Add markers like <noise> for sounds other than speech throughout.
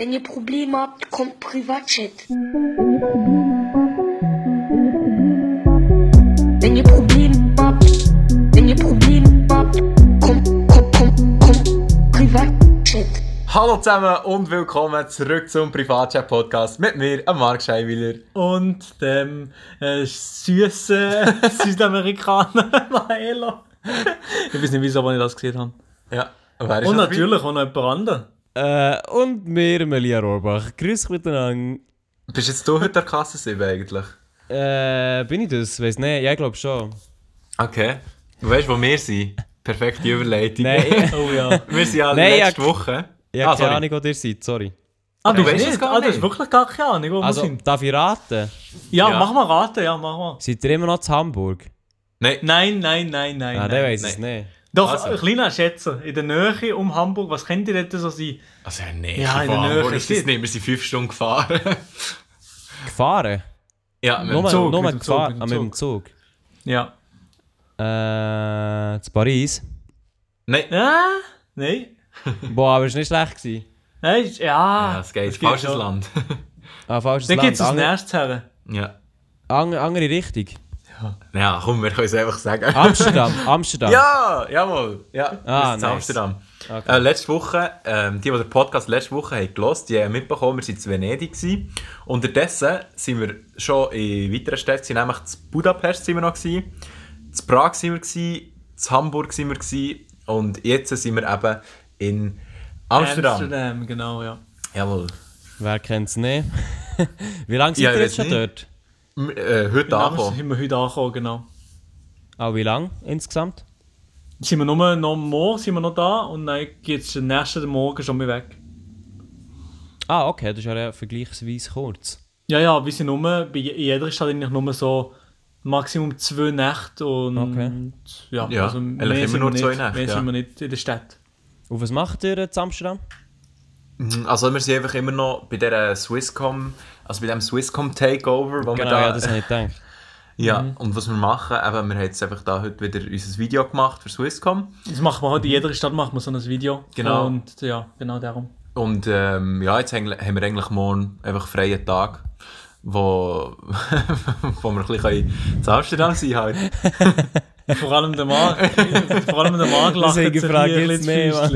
Wenn ihr Probleme habt, kommt Privatchat. Wenn ihr Probleme habt, wenn ihr Probleme habt, kommt, kommt, kommt, kommt Privatchat. Hallo zusammen und willkommen zurück zum Privatchat-Podcast mit mir, Marc Scheiwiller. und dem äh, süßen <laughs> Südamerikaner <laughs> Maelo. <laughs> Ich weiß nicht, wieso ich das gesehen habe. Ja, Und natürlich auch noch jemand anderes. Äh, und mir, Melia Rohrbach. Grüß dich miteinander. Bist jetzt du heute der Kasse 7 eigentlich? Äh, bin ich das? Weiß nicht, ja, ich glaube schon. Okay. Du weißt, wo wir sind? Perfekte Überleitung. Nein, <laughs> Oh ja. wir sind ja Nein, letzte ja- Woche. ich Ah, habe keine sorry. Ahnung, wo ihr seid, sorry. Ah, du Weißt es gar nicht? Ah, du hast wirklich gar keine Ahnung, wo Also, wir sind. darf ich raten? Ja, Ja. mach mal raten, ja, mach mal. Seid ihr immer noch zu Hamburg? Nein, Nein, nein, nein, nein. ah, nein. der weiß es nicht. Doch, Also. ein kleiner Schätzer. In der Nähe um Hamburg, was könnte dort so sein? also ja, nein, Ja, in der von Nähe Hamburg ist es nicht. Wir sind fünf Stunden gefahren. <laughs> Gefahren? ja, mit Nur, dem Zug, nur mit dem Zug, gefahren? mit dem Ah, mit dem Zug. Ja. Äh, zu Paris? Nein. Ja? Nein? <laughs> Boah, aber es war nicht schlecht. Gewesen. Nein, ist- ja. Ja, es geht. das gibt Falsches schon. Land. <laughs> Ah, falsches Dann Land. geht es als Ander- nächstes her. ja. Andere Richtung. Ja, komm, wir können es einfach sagen. Amsterdam, <laughs> Amsterdam. Ja, jawohl. Ja, Ah, nice. Amsterdam. Okay. Äh, letzte Woche, ähm, die, die den Podcast letzte Woche haben gelost, die haben mitbekommen, wir waren in Venedig. Gewesen. Unterdessen sind wir schon in weiteren Städten, gewesen, nämlich in Budapest sind wir noch, gewesen, in Prag sind wir, gewesen, in Hamburg sind wir gewesen, und jetzt sind wir eben in Amsterdam. Amsterdam, genau, ja. Jawohl. Wer kennt es nicht? <laughs> Wie lange seid Ja, ihr jetzt schon weiß dort? Äh, heute angekommen. sind wir heute angekommen, genau. Ah, wie lange insgesamt? Sind wir nur noch morgen sind wir noch da und dann geht es den nächsten Morgen schon mal weg. Ah, okay, das ist ja vergleichsweise kurz. Ja, ja, wir sind nur, bei jeder Stadt eigentlich nur so Maximum zwei Nächte und Okay. ja, Ja, also eigentlich mehr immer sind nur wir zwei nicht, Nächte, Mehr ja. sind wir nicht in der Stadt. Und was macht ihr in Amsterdam? Mhm, Also wir sind einfach immer noch bei dieser Swisscom, also bei dem Swisscom Takeover, wo wir Genau, da... ja, das habe ich gedacht. Ja, Mhm. und was wir machen, eben, wir haben jetzt einfach da heute wieder unser Video gemacht für Swisscom. Das machen wir halt in jeder Stadt machen wir so ein Video. Genau. Und ja, genau darum. Und ähm, ja, jetzt haben wir eigentlich morgen einfach freien Tag, wo, <laughs> wo wir ein bisschen zu Amsterdam sein halt. <laughs> Vor allem der Marc, <laughs> vor allem der Marc lacht jetzt bisschen mehr.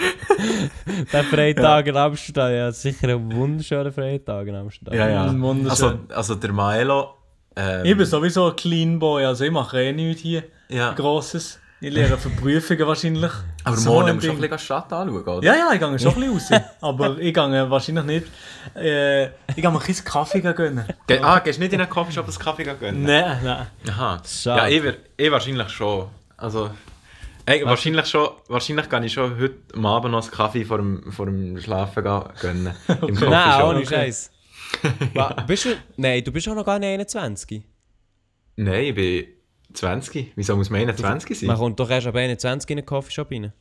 <laughs> Der Freitag in Amsterdam, ja, sicher ein wunderschöner Freitag in Amsterdam. Ja, ja. Also, also der Maelo... Ähm, Ich bin sowieso ein Clean Boy, also ich mache eh nichts hier ja. Grosses. Ich lehre für Prüfungen wahrscheinlich. Aber So morgen haben wir schon ein bisschen die Stadt anschauen, oder? Ja, ja, ich gehe schon ein bisschen <laughs> raus. Aber ich gehe wahrscheinlich nicht. Äh, ich gehe mir ein bisschen Kaffee gönnen. Ge ah, gehst du nicht in einen Coffeeshop einen Kaffee gönnen? Nein, nein. Aha. Schade. Ja, ich, wär- ich wahrscheinlich schon. Also, ey, wahrscheinlich schon. Wahrscheinlich kann ich schon heute am Abend noch einen Kaffee vor dem, vor dem Schlafen gehen, gönnen. <laughs> Im Nein, Coffeeshop. ohne Okay. Scheiß. Wa- bist du, nein, du bist auch noch gar nicht 21. Nein, ich bin 20. Wieso muss man 21 sein? Man kommt doch erst ab 21 in einen Coffeeshop rein.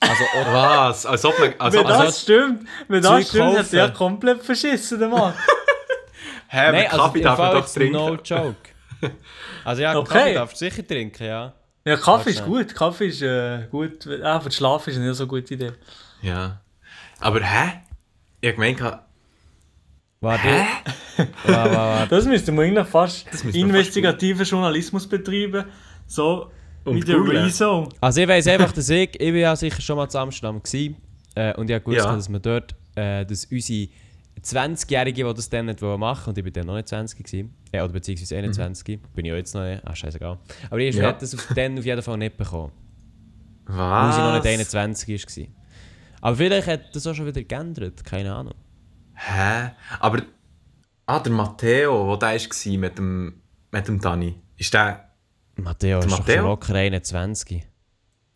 Also, oder, <laughs> Was? Als ob man. Als Wenn ob, das als, stimmt, wenn das stimmt, hat kaufen. er komplett verschissen, der Mann. <laughs> hä, mit Kaffee im darf man doch trinken. No joke. Also ja, Okay. Kaffee darfst du sicher trinken, ja. Ja, Kaffee ist gut. Kaffee ist äh, gut. Ah, für den Schlaf ist eine nicht so gute Idee. Ja. Aber hä? Ich hab gemeint, Warte. Hä? <laughs> Das müsste man eigentlich fast investigativen Journalismus betreiben. So Und wie der. Rezo. Also ich weiss einfach, dass ich, ich bin ja sicher schon mal zu Amsterdam äh, und ich habe gewusst, Ja. dass wir dort, äh, dass unsere 20-Jährige, die das dann nicht machen wollten, und ich bin dann noch nicht 20 gewesen, äh, oder beziehungsweise 21, bin ich auch jetzt noch nicht, ah scheißegal. Aber ich Ja. hätte das auf, dann auf jeden Fall nicht bekommen, weil was? sie noch nicht 21 war. Aber vielleicht hat das auch schon wieder geändert, keine Ahnung. Hä? Aber. Ah, der Matteo, der da war mit dem, mit dem Dani. Ist der. Matteo ist doch Matteo? schon locker 21.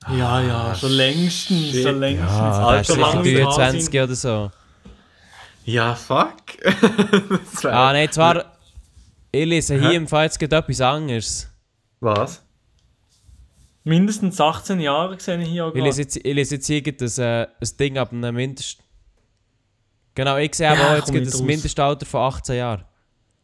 Ja, ja, schon längstens, shit. schon längstens. Ah, der Alter, ist sicher lang wie der 23 oder so. Ja, fuck. <laughs> das Ah nein, zwar, ich lese hier Hä? im Fall jetzt gerade etwas anderes. Was? Mindestens 18 Jahre sehe ich hier auch Ich lese gerade. jetzt, ich lese jetzt hier gerade das, äh, ein Ding ab einem Mindest... Genau, ich sehe aber Ja, auch jetzt gerade nicht das raus. Mindestalter von 18 Jahren.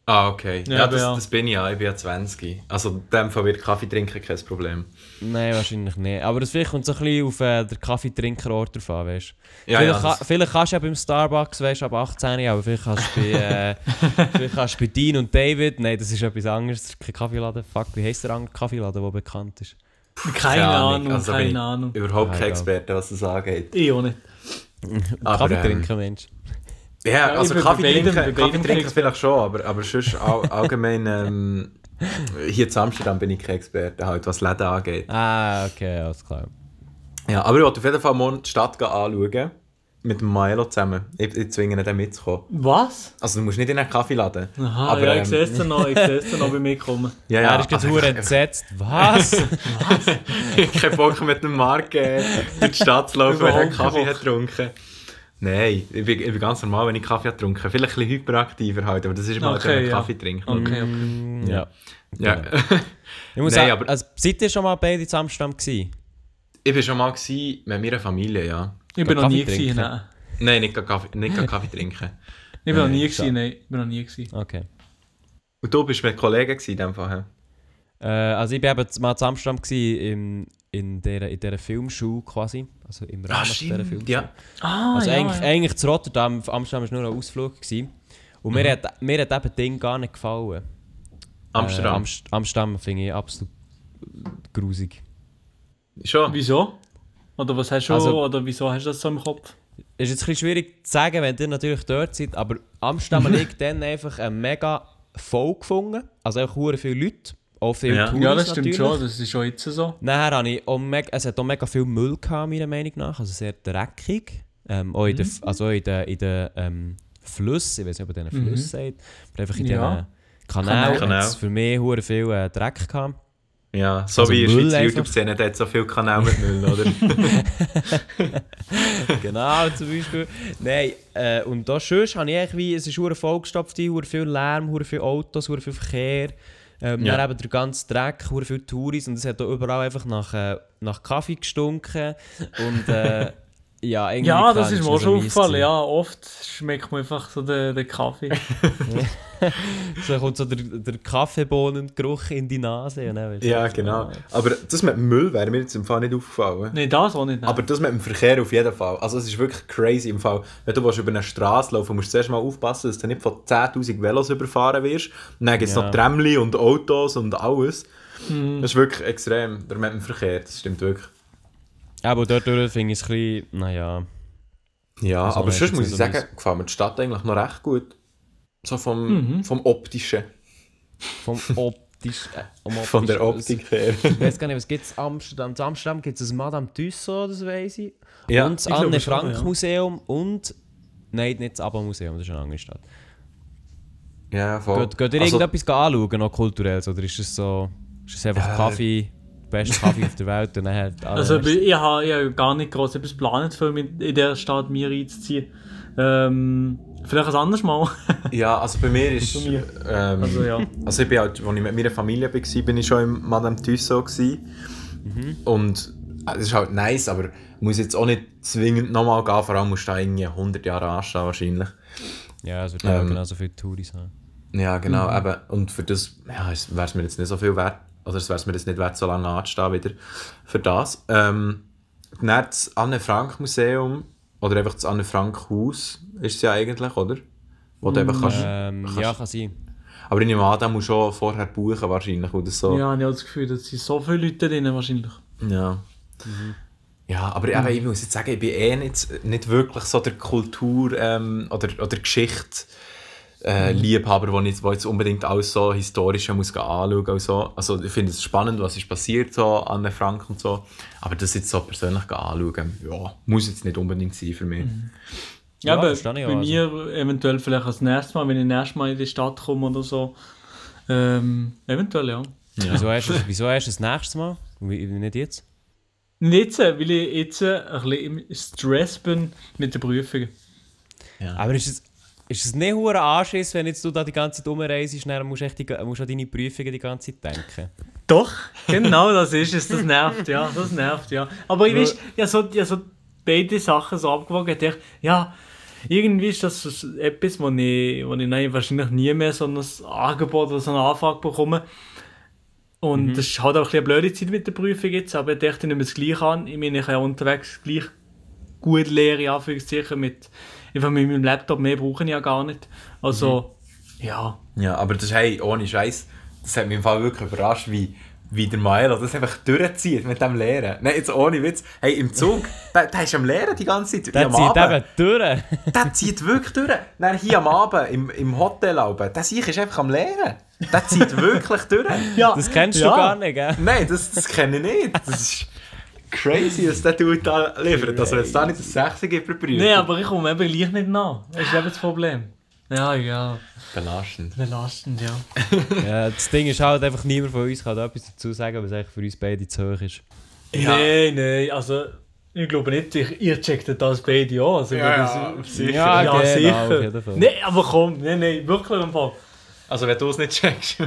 Ah, okay. Ja, Ja, das, ja. das bin ich ja. Ich bin ja 20. Also in dem Fall wird Kaffee trinken kein Problem. Nein, wahrscheinlich nicht. Aber das vielleicht kommt so ein bisschen auf äh, den Kaffeetrinkerort drauf an, weißt du. Ja, vielleicht, ja, ka- vielleicht kannst du ja beim Starbucks, weißt du, ab 18, aber vielleicht kannst du bei, äh, <laughs> vielleicht kannst du bei Dean und David, nein, das ist etwas anderes, kein Kaffeeladen. Fuck, wie heisst der andere Kaffeeladen, der bekannt ist? Keine Ahnung, Also bin keine ich Ahnung. Überhaupt kein. Experte, was das angeht. Ich auch nicht. Aber, ähm, Kaffeetrinker, Mensch. Ja, Ja, also Kaffee trinken, Kaffee trinken vielleicht schon, aber, aber sonst all, allgemein <laughs> ähm, hier in Amsterdam bin ich kein Experte, halt, was Läden angeht. Ah, okay, alles klar. Ja, aber ich wollte auf jeden Fall morgen die Stadt gehen anschauen. Mit dem Maelo zusammen. Ich, ich zwinge ihn dann mitzukommen. Was? Also du musst nicht in einen Kaffee laden. Aha, aber, ja, ähm, ich sehe es dann noch, ich sehe es dann noch <laughs> bei mir kommen. Ja, er ist also jetzt also, entsetzt. Was? <laughs> ich habe keinen Bock mit dem Mark äh, durch die Stadt zu laufen, wenn er einen Kaffee hat getrunken. Nein, ich bin, ich bin ganz normal, wenn ich Kaffee habe getrunken. Vielleicht ein bisschen hyperaktiver halt, aber das ist mal, Okay, wenn ich ja. Kaffee trinke. Okay, okay. Mm, ja. Ja. <laughs> Ich muss Nein, sagen, aber- also, seid ihr schon mal beide in Amsterdam gewesen? ich war schon mal gewesen, mit meiner Familie, ja. Ich bin noch nie gewesen, nein. Nein, nicht Kaffee, nicht Kaffee trinken. <laughs> Ich bin noch nie gewesen, nein. Ich bin noch nie gewesen. Okay. Und du bist mit Kollegen gewesen, in dem Fall. Äh, also ich war eben mal in Amsterdam gewesen, in, in dieser in dieser Filmschule quasi. Also im Rahmen dieser Filmschule. Ah, Ja. Ah, Also ja, eigentlich, ja. eigentlich zu Rotterdam, Amsterdam war nur ein Ausflug. Gewesen. Und Mhm. mir, hat, mir hat eben das Ding gar nicht gefallen. Amsterdam. Äh, Amst Amsterdam finde ich absolut grusig. Schon. Wieso? Oder was hast du, Also- oder wieso hast du das so im Kopf? Ist jetzt ein bisschen schwierig zu sagen, wenn ihr natürlich dort seid, aber Amsterdam <laughs> liegt dann einfach ein mega voll gefunden. Also auch hure viele Leute, auch viele Ja. Ja, das stimmt natürlich. schon, das ist schon jetzt so. Nachher habe ich auch mega, es hat auch mega viel Müll gehabt, meiner Meinung nach, also sehr dreckig. Ähm, auch in den, Mhm. also auch in den, in den ähm, Flüssen, ich weiß nicht, ob ihr diesen Flüssen sagt, aber einfach in Ja. diesen Kanälen Kanäle. hat es für mich hure viel äh, Dreck gehabt. Ja, so Also wie in der Schweizer. YouTube-Szene, der hat so viel Kanäle mit Müll, oder? <laughs> genau, zum Beispiel. Nein, äh, und da sonst habe ich eigentlich wie, es ist hure vollgestopft, hure viel Lärm, hure viel Autos, hure viel Verkehr. Ähm, Ja. Dann eben der ganze Dreck, hure viel Touris und es hat auch überall einfach nach, äh, nach Kaffee gestunken und äh, <laughs> ja, irgendwie Ja, das ist mir auch schon aufgefallen. Ja, oft schmeckt man einfach so den, den Kaffee. <laughs> So kommt so der, der Kaffeebohnengeruch in die Nase. Du, ja, genau. Aber das mit dem Müll wäre mir jetzt im Fall nicht aufgefallen. Nein, das auch nicht. nein. Aber das mit dem Verkehr auf jeden Fall. Also es ist wirklich crazy im Fall. Wenn du willst über eine Straße laufen musst du zuerst mal aufpassen, dass du nicht von 10'000 Velos überfahren wirst. Und dann gibt es Ja. noch Tramli und Autos und alles. Mhm. Das ist wirklich extrem, der mit dem Verkehr. Das stimmt wirklich. Aber dort finde ich es ein bisschen, naja. Ja, Also, aber das sonst muss ich sagen, gefällt mir die Stadt eigentlich noch recht gut. So vom, Mhm. vom Optischen. Vom <laughs> optisch, äh, Von der Optik her. Ich weiß gar nicht, was gibt es in Amsterdam? In Amsterdam gibt es ein Madame Tussauds, das weiß ich. Ja, und das Anne Frank ja. Museum und. Nein, nicht das ABBA Museum, das ist eine andere Stadt. Ja, voll. Geht, geht ihr Also- irgendetwas anschauen, noch kulturelles? Oder ist es so. Ist es einfach Äh. Kaffee, der beste Kaffee auf der Welt und dann. Also ich habe habe gar nicht groß etwas geplant, für mich in der Stadt mir reinzuziehen. Ähm, vielleicht ein anderes Mal. <laughs> Ja, also bei mir ist. Mir. Ähm, Also, ja. Also ich bin halt, als ich mit meiner Familie war, bin ich schon im Madame Tussauds. Mhm. Und äh, es ist halt nice, aber muss jetzt auch nicht zwingend nochmal gehen, vor allem musst du da irgendwie 100 Jahre anstehen wahrscheinlich. ja, es wird ja ähm, genauso viele Touris haben. Ja, genau, Mhm. eben. Und für das ja, wäre es mir jetzt nicht so viel wert, oder es wäre es mir jetzt nicht wert, so lange anzustehen wieder für das. Ähm, dann das Anne Frank Museum, oder einfach das Anne Frank Haus, ist es ja eigentlich, oder? Wo du einfach kannst, Ähm, kannst- ja, kann sein. Aber ich nehme an, da musst du schon vorher buchen wahrscheinlich, oder so. Ja, ich habe das Gefühl, da sind so viele Leute drin wahrscheinlich. Ja. Ja, aber eben, ich muss jetzt sagen, ich bin eh nicht, nicht wirklich so der Kultur- ähm, oder, oder Geschichte äh, Liebhaber, wo, ich, wo jetzt unbedingt alles so historisch muss anschauen und so. Also ich finde es spannend, was ist passiert so an Frank und so. Aber das jetzt so persönlich anschauen, ja, muss jetzt nicht unbedingt sein für mich. Ja, Ja, aber ich bei auch, mir eventuell vielleicht als nächstes Mal, wenn ich nächstes Mal in die Stadt komme oder so. Ähm, eventuell, ja. Wieso, hast du, wieso hast du das nächste Mal? Wie, nicht jetzt? Und jetzt, weil ich jetzt ein bisschen im Stress bin mit den Prüfungen. Aber ist es, ist es nicht hure Anschiss, wenn jetzt du da die ganze Zeit rumreist, dann musst du echt die, musst an deine Prüfungen die ganze Zeit denken? Doch, genau das ist es. Das nervt, ja. Das nervt, ja. Aber ich weiß, ja, so, ja, so beide Sachen so abgewogen. Ich dachte, ja, irgendwie ist das etwas, wo ich, wo ich nein, wahrscheinlich nie mehr so ein Angebot oder so eine Anfrage bekomme. Und das ist halt auch ein bisschen eine blöde Zeit mit der Prüfung jetzt, aber ich dachte, ich nehme es gleich an. Ich meine, ich kann ja unterwegs gleich gut lernen, in Anführungszeichen, mit, einfach mit meinem Laptop, mehr brauche ich ja gar nicht. Also, ja. Ja, aber das ist, hey, ohne Scheiß, das hat mich im Fall wirklich überrascht, wie, wie der Maelo das einfach durchzieht mit dem Lehren. Nein, jetzt ohne Witz. Hey, im Zug, <laughs> der, der ist am Lehren die ganze Zeit. Der zieht Abend. eben durch. <laughs> Der zieht wirklich durch. Dann hier am Abend, im, im Hotel, der Sieg ist einfach am Lehren. Der zieht wirklich durch. ja. Das kennst du Ja. gar nicht, gell? Nein, das, das kenne ich nicht. Das ist crazy, was der Dude da liefert. Also, wenn es da nicht das 6 gibt, überprüfen. Nein, aber ich komme eben gleich nicht nach. Das ist eben das Problem. Ja, ja. Belastend. <laughs> Belastend, ja. Ja, das Ding ist halt einfach, niemand von uns kann da etwas dazu sagen, was eigentlich für uns beide zu hoch ist. Ja. Nein, nein, also ich glaube nicht, ich, ihr checkt das beide an. Also, Ja, ja, sicher. Ja, ja, genau, sicher. Nein, aber komm, nein, nein, wirklich im Fall. Also, wenn du es nicht checkst.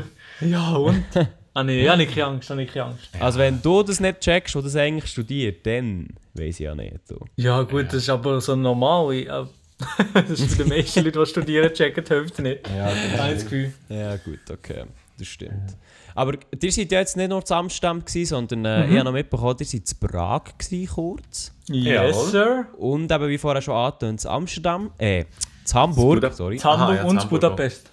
Ja, und? Ah, nee, ja, nicht keine Angst, habe nicht keine Angst. Also wenn du das nicht checkst, wo das eigentlich studiert, dann weiß ich ja nicht. Du. Ja, gut, das ist aber so normal. Ich, äh, <laughs> das ist für die meisten Leute, die studieren, checken die Hälfte nicht. Ja, Habe ich das <laughs> Gefühl. Ja gut, okay, das stimmt. Aber ihr seid ja jetzt nicht nur zu Amsterdam, gewesen, sondern äh, ich habe noch mitbekommen, ihr seid zu Prag gewesen, kurz. Yes, sir. Und eben wie vorher schon angetönt, zu Amsterdam, äh, zu Hamburg, sorry. Zu Hamburg Aha, ja, und zu Budapest.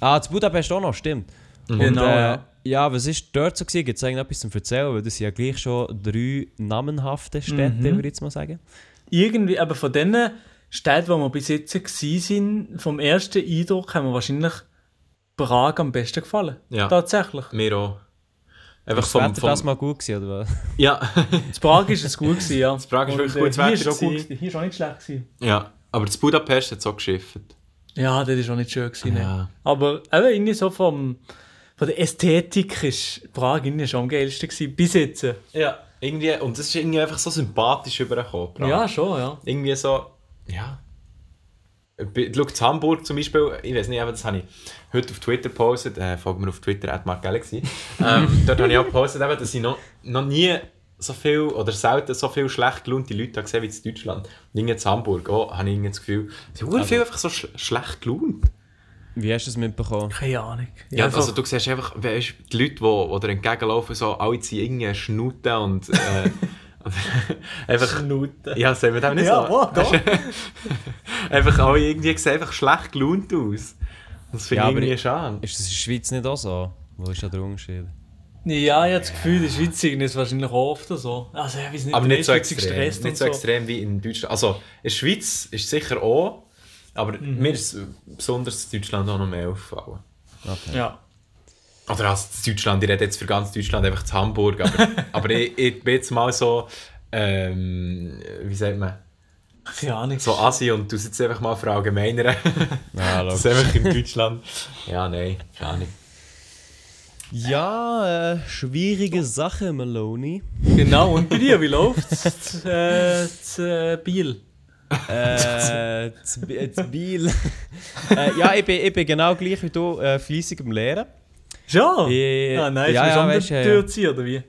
Ah, zu Budapest auch noch, stimmt. Genau, Und, äh, ja. Ja, was ist dort so? Gibt es eigentlich etwas zum Erzählen? Weil das sind ja gleich schon drei namenhafte Städte, Mhm. würde ich jetzt mal sagen. Irgendwie, aber von den Städten, wo wir bis jetzt waren, vom ersten Eindruck haben wir wahrscheinlich Prag am besten gefallen. Ja. Tatsächlich. Mir auch. Einfach das vom, Wetter vom, das mal gut gewesen, oder was? Ja, In Prag war es gut, gewesen, ja. In Prag ist wirklich gutes Hier Wetter ist auch gut. Hier ist auch nicht schlecht. Gewesen. ja. Aber das Budapest hat so geschifft. Ja, das ist auch nicht schön. Gewesen, Ja. ne. Aber eben irgendwie so vom, von der Ästhetik ist Prag irgendwie schon am geilsten gewesen, bis jetzt. Ja. Irgendwie, und das ist irgendwie einfach so sympathisch übergekommen. Prag. Ja, schon, ja. Irgendwie so, ja. Schau, zu Hamburg zum Beispiel, ich weiß nicht, aber das habe ich heute auf Twitter gepostet, äh, folgt mir auf Twitter, at <laughs> ähm, dort habe ich auch gepostet, eben, dass ich noch, noch nie so viel oder selten so viel schlecht gelaunte Leute gesehen wie in Deutschland. Und zu Hamburg auch, habe ich das Gefühl, es sind also, viel einfach so sch schlecht gelaunt. Wie hast du das mitbekommen? Keine Ahnung. Ja, einfach- also du siehst einfach, weißt, die Leute, die, die dir entgegenlaufen, so, alle ziehen irgendwie Schnuten und äh, <laughs> einfach... Schnuten. Ja, sehen wir dem nicht Ja, so? oh, doch. <laughs> einfach alle irgendwie sehen einfach schlecht gelaunt aus. Das finde Ja, ich aber irgendwie schade. Ist das in der Schweiz nicht auch so? Wo ist da der Unterschied? Ja, ich habe das Gefühl, in der Schweiz ist es wahrscheinlich auch oft so. Also, ich weiß nicht, Aber nicht so extrem. Nicht so extrem wie in Deutschland. Also, in der Schweiz ist es sicher auch, aber Mhm. mir ist besonders in Deutschland auch noch mehr aufgefallen. Okay. Ja. Oder als Deutschland, ich rede jetzt für ganz Deutschland einfach zu Hamburg, aber, <laughs> aber ich, ich bin jetzt mal so, ähm, wie sagt man, Keine Ahnung. so Asi und du sitzt einfach mal verallgemeinern. Ja, <laughs> das ist einfach in Deutschland. Ja, nein, keine Ahnung. ja äh, schwierige Sache, Maloney. Genau, und bei dir, wie läuft's? äh, zu, äh, Biel. Äh, zu, Bi- zu Biel. <laughs> äh, ja, ich bin, ich bin genau gleich wie du äh, fleissig am Lehren. Schon? Ich- ah, nice. ja, Ja, ja, ja, weißt, du ja, ja. durchziehen, oder wie?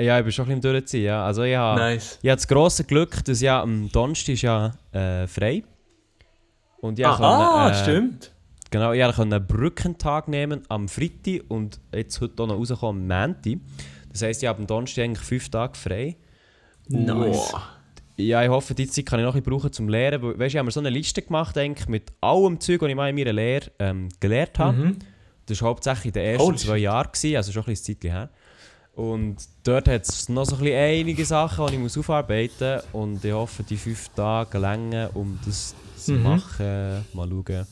Ja, ich bin schon ein bisschen am Durchziehen. Ja. Also ich habe Nice. ich habe das grosse Glück, dass ja am Donnerstag ist ja äh, frei. Und ich Ah. Ah, äh, stimmt. Genau, ich konnte einen Brückentag nehmen am Freitag und jetzt heute auch noch rauskommen am Montag. Das heisst, ich habe am Donnerstag eigentlich fünf Tage frei. Nice. Wow. Ja, ich hoffe, die Zeit kann ich noch ein bisschen brauchen zum Lehren. Weil, Weißt du, ich habe mir so eine Liste gemacht eigentlich, mit allem Zeug, das ich mal in meiner Lehre ähm, gelernt habe. Mhm. Das war hauptsächlich in den ersten Holy zwei Jahren, gewesen, also schon ein bisschen Zeit her. Und dort hat es noch so ein bisschen einige Sachen, die ich muss aufarbeiten muss. Und ich hoffe, die fünf Tage länger, um das zu Mhm. machen. Mal schauen.